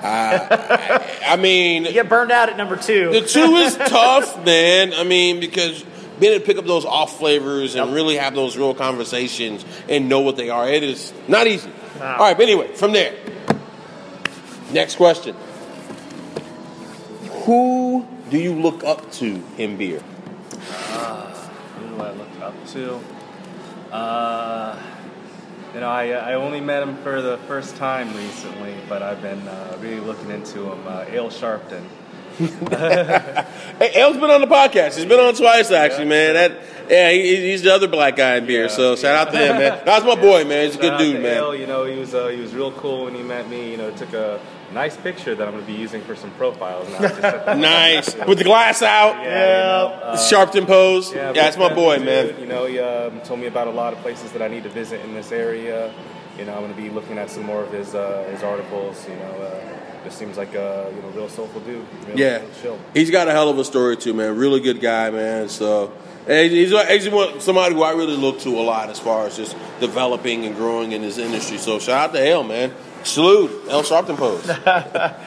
uh, I, I mean, You get burned out at number two. the two is tough, man. I mean, because being able to pick up those off flavors and really have those real conversations and know what they are, it is not easy. All right, but anyway, from there, next question: Who do you look up to in beer? Who do I look up to? Uh, you know, I, I only met him for the first time recently, but I've been uh, really looking into him. Uh, Ale Sharpton. Hey, El's been on the podcast. He's been on twice, actually, man. That yeah, he, he's the other black guy in beer. so shout out to him, man. That's my boy, man. He's a good dude, man. Al, you know, he was uh, he was real cool when he met me. You know, took a nice picture that I'm going to be using for some profiles. Now. Just at the- Nice with the glass out. Yeah, you know, uh, Sharpton pose. Yeah, Yeah, that's my boy, fan, man. You know, he um, told me about a lot of places that I need to visit in this area. You know, I'm going to be looking at some more of his uh, his articles. You know, uh, just seems like a you know real soulful dude. Real, Yeah, real chill. he's got a hell of a story too, man. Really good guy, man. So he's, he's somebody who I really look to a lot as far as just developing and growing in this industry. So shout out to L, man. Salute, L Sharpton Post.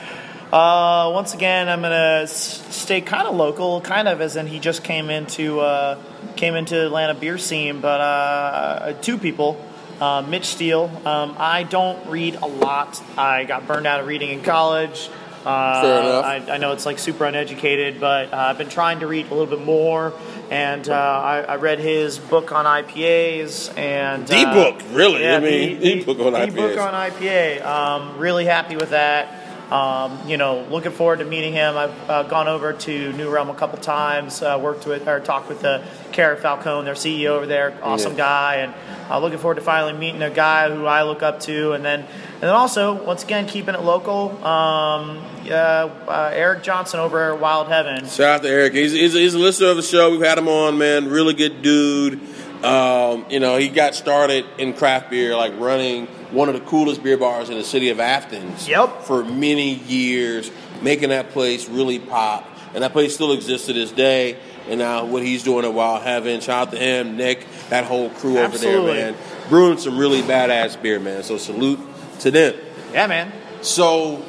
Uh, once again, I'm gonna s- stay kind of local, kind of as in he just came into uh, came into Atlanta beer scene, but uh, two people. Uh, Mitch Steele. Um, I don't read a lot. I got burned out of reading in college. Uh, Fair enough. I, I know it's like super uneducated, but uh, I've been trying to read a little bit more. And uh, I, I read his book on IPAs and The uh, book, really? Yeah, I mean, the book on the IPAs. book on IPA. Um, really happy with that. Um, you know, looking forward to meeting him. I've uh, gone over to New Realm a couple times, uh, worked with or talked with uh, Carey Falcone, their CEO over there, awesome Yeah. guy, and uh, looking forward to finally meeting a guy who I look up to, and then and then also once again keeping it local. Um, uh, Eric Johnson over at Wild Heaven. Shout out to Eric. He's, he's, he's a listener of the show. We've had him on, man. Really good dude. Um, you know, he got started in craft beer, like running one of the coolest beer bars in the city of Athens. Yep. For many years, making that place really pop. And that place still exists to this day. And now what he's doing at Wild Heaven, shout out to him, Nick, that whole crew Absolutely. over there, man. Brewing some really badass beer, man. So salute to them. Yeah, man. So,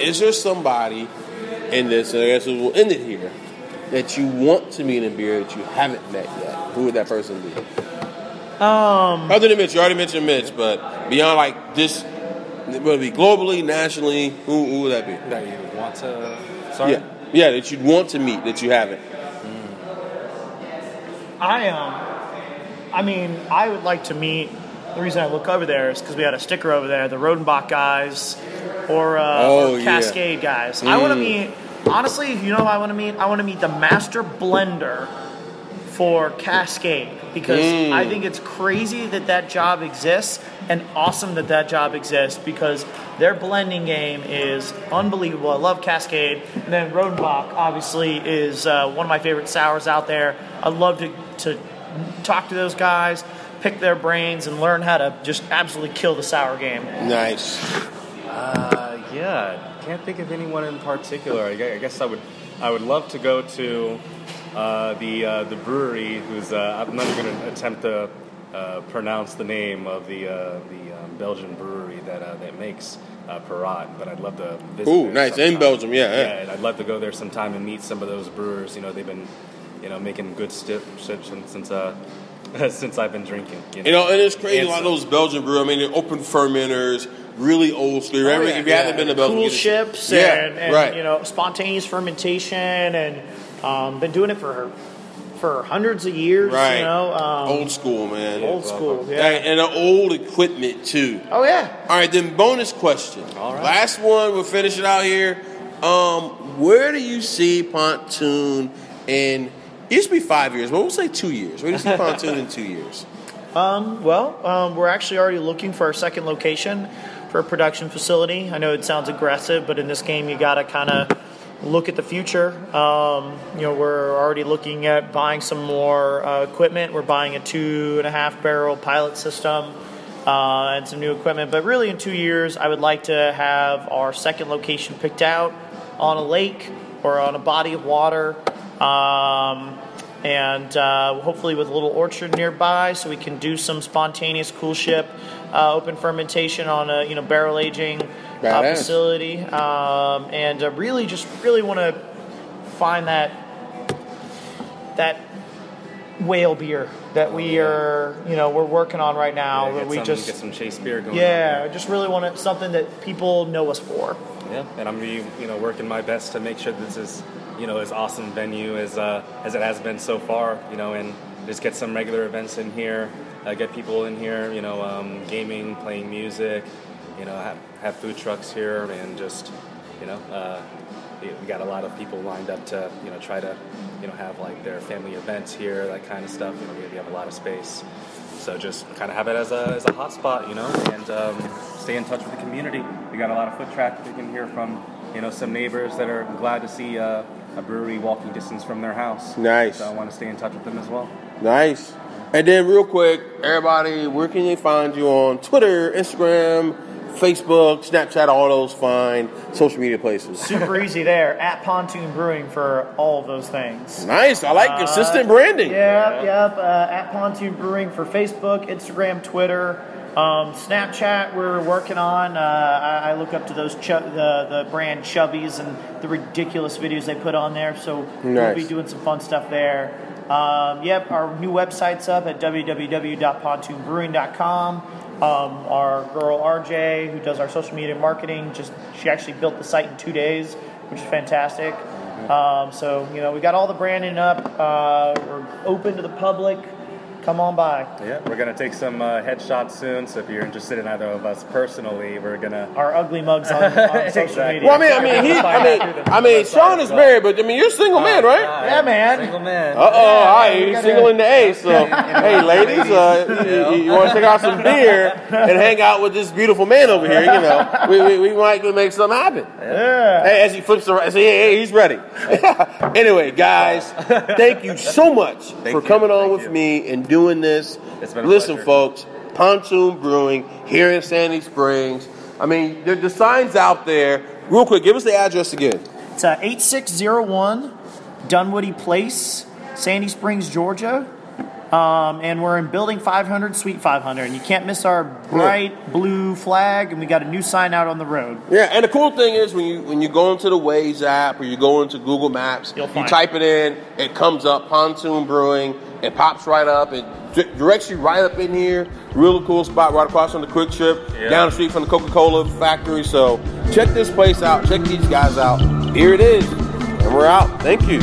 is there somebody in this, and I guess we'll end it here, that you want to meet in beer that you haven't met yet? Who would that person be? Um, Other than Mitch, you already mentioned Mitch, but beyond like this, would it be globally, nationally? Who, who would that be? That you want to? Sorry. Yeah, yeah, that you'd want to meet that you haven't. I um, I mean, I would like to meet. The reason I look over there is because we had a sticker over there, the Rodenbach guys, or, uh, Oh, or yeah. Cascade guys. I want to Mm. meet. Honestly, you know who I want to meet? I want to meet the master blender for Cascade because Mm. I think it's crazy that that job exists and awesome that that job exists because their blending game is unbelievable. I love Cascade. And then Rodenbach, obviously, is uh, one of my favorite sours out there. I'd love to, to talk to those guys, pick their brains, and learn how to just absolutely kill the sour game. Nice. Uh, yeah, can't think of anyone in particular. I I guess I would, I would love to go to uh, the uh, the brewery. Who's uh, I'm not going to attempt to uh, pronounce the name of the uh, the um, Belgian brewery that uh, that makes uh, but I'd love to visit. Ooh, nice. In. Belgium, yeah, yeah. yeah. I'd love to go there sometime and meet some of those brewers. You know, they've been, you know, making good shit since since uh, since I've been drinking. You know, You know, and it's crazy. And a lot of those Belgian brew. I mean, they're open fermenters, really old school. Remember, Oh, yeah, if you haven't been to Belgium, cool ships yeah, and, and right. you know spontaneous fermentation and um, been doing it for for hundreds of years. Right. You know, um, old school, man. old school. Yeah, Yeah. and old equipment too. Oh yeah. All right, then bonus question. All right. Last one. We'll finish it out here. Um, where do you see Pontoon in? It used to be five years, but we'll say two years. Where do you see Pontoon in two years? Um, well, um, we're actually already looking for our second location for a production facility. I know it sounds aggressive, but in this game, you got to kind of look at the future. Um, you know, we're already looking at buying some more uh, equipment. We're buying a two and a half barrel pilot system. Uh, and some new equipment, but really in two years, I would like to have our second location picked out on a lake or on a body of water. Um, and uh, hopefully with a little orchard nearby, so we can do some spontaneous cool ship, uh, open fermentation on a you know barrel aging uh, facility, um, and uh, really just really want to find that that whale beer that we are you know we're working on right now. Yeah, that we some, just get some chase beer going. yeah, I just really want it something that people know us for. yeah, and I'm be you know working my best to make sure this is you know as awesome venue as uh, as it has been so far. You know, and just get some regular events in here, uh, get people in here. You know, um, gaming, playing music. You know, have, have food trucks here, and just you know. Uh, we got a lot of people lined up to you know try to you know have like their family events here, that kind of stuff. You know, we, have a lot of space, so just kind of have it as a as a hot spot, you know, and um, stay in touch with the community. We got a lot of foot traffic. We can hear from you know some neighbors that are glad to see uh, a brewery walking distance from their house. Nice. So I want to stay in touch with them as well. Nice. And then, real quick, everybody, where can they find you on Twitter, Instagram, Facebook, Snapchat, all those fine social media places? Super easy there at Pontoon Brewing for all of those things. Nice. I like consistent branding. Yep, yep. Uh, at Pontoon Brewing for Facebook, Instagram, Twitter, um, Snapchat. We're working on. Uh, I, I look up to those chu- the the brand Chubbies and the ridiculous videos they put on there. So we'll be doing some fun stuff there. Um, yep, our new website's up at www.pontoonbrewing.com. Um, our girl RJ, who does our social media marketing, just she actually built the site in two days, which is fantastic. Um, so you know we got all the branding up. Uh, we're open to the public. Come on by. Yeah, we're gonna take some uh, headshots soon. So if you're interested in either of us personally, we're gonna. Our ugly mugs on, on social Exactly. media. Well, I mean, I mean, he, I mean, I mean, Sean is married, but I mean, you're a single man, right? Yeah, man. Single man. Uh oh, all right, he's single in the A. So, hey, ladies, uh, you, you want to take out some beer and hang out with this beautiful man over here? You know, we, we, we might make something happen. Yeah. Hey, as he flips around, say, hey, hey, he's ready. anyway, guys, thank you so much for you. coming on Thank with you. me and doing this. It's been a Listen, pleasure. folks, Pontoon Brewing here in Sandy Springs. I mean, the, the signs out there. Real quick, give us the address again. It's uh, 8601 Dunwoody Place, Sandy Springs, Georgia. Um, and we're in building 500, suite 500. And you can't miss our bright blue flag. And we got a new sign out on the road. Yeah, and the cool thing is when you when you go into the Waze app or you go into Google Maps, You'll you type it in, it comes up Pontoon Brewing, it pops right up, it di- directs you right up in here. Really cool spot right across from the Quick Trip, Yeah. down the street from the Coca Cola factory. So check this place out, check these guys out. Here it is, and we're out. Thank you.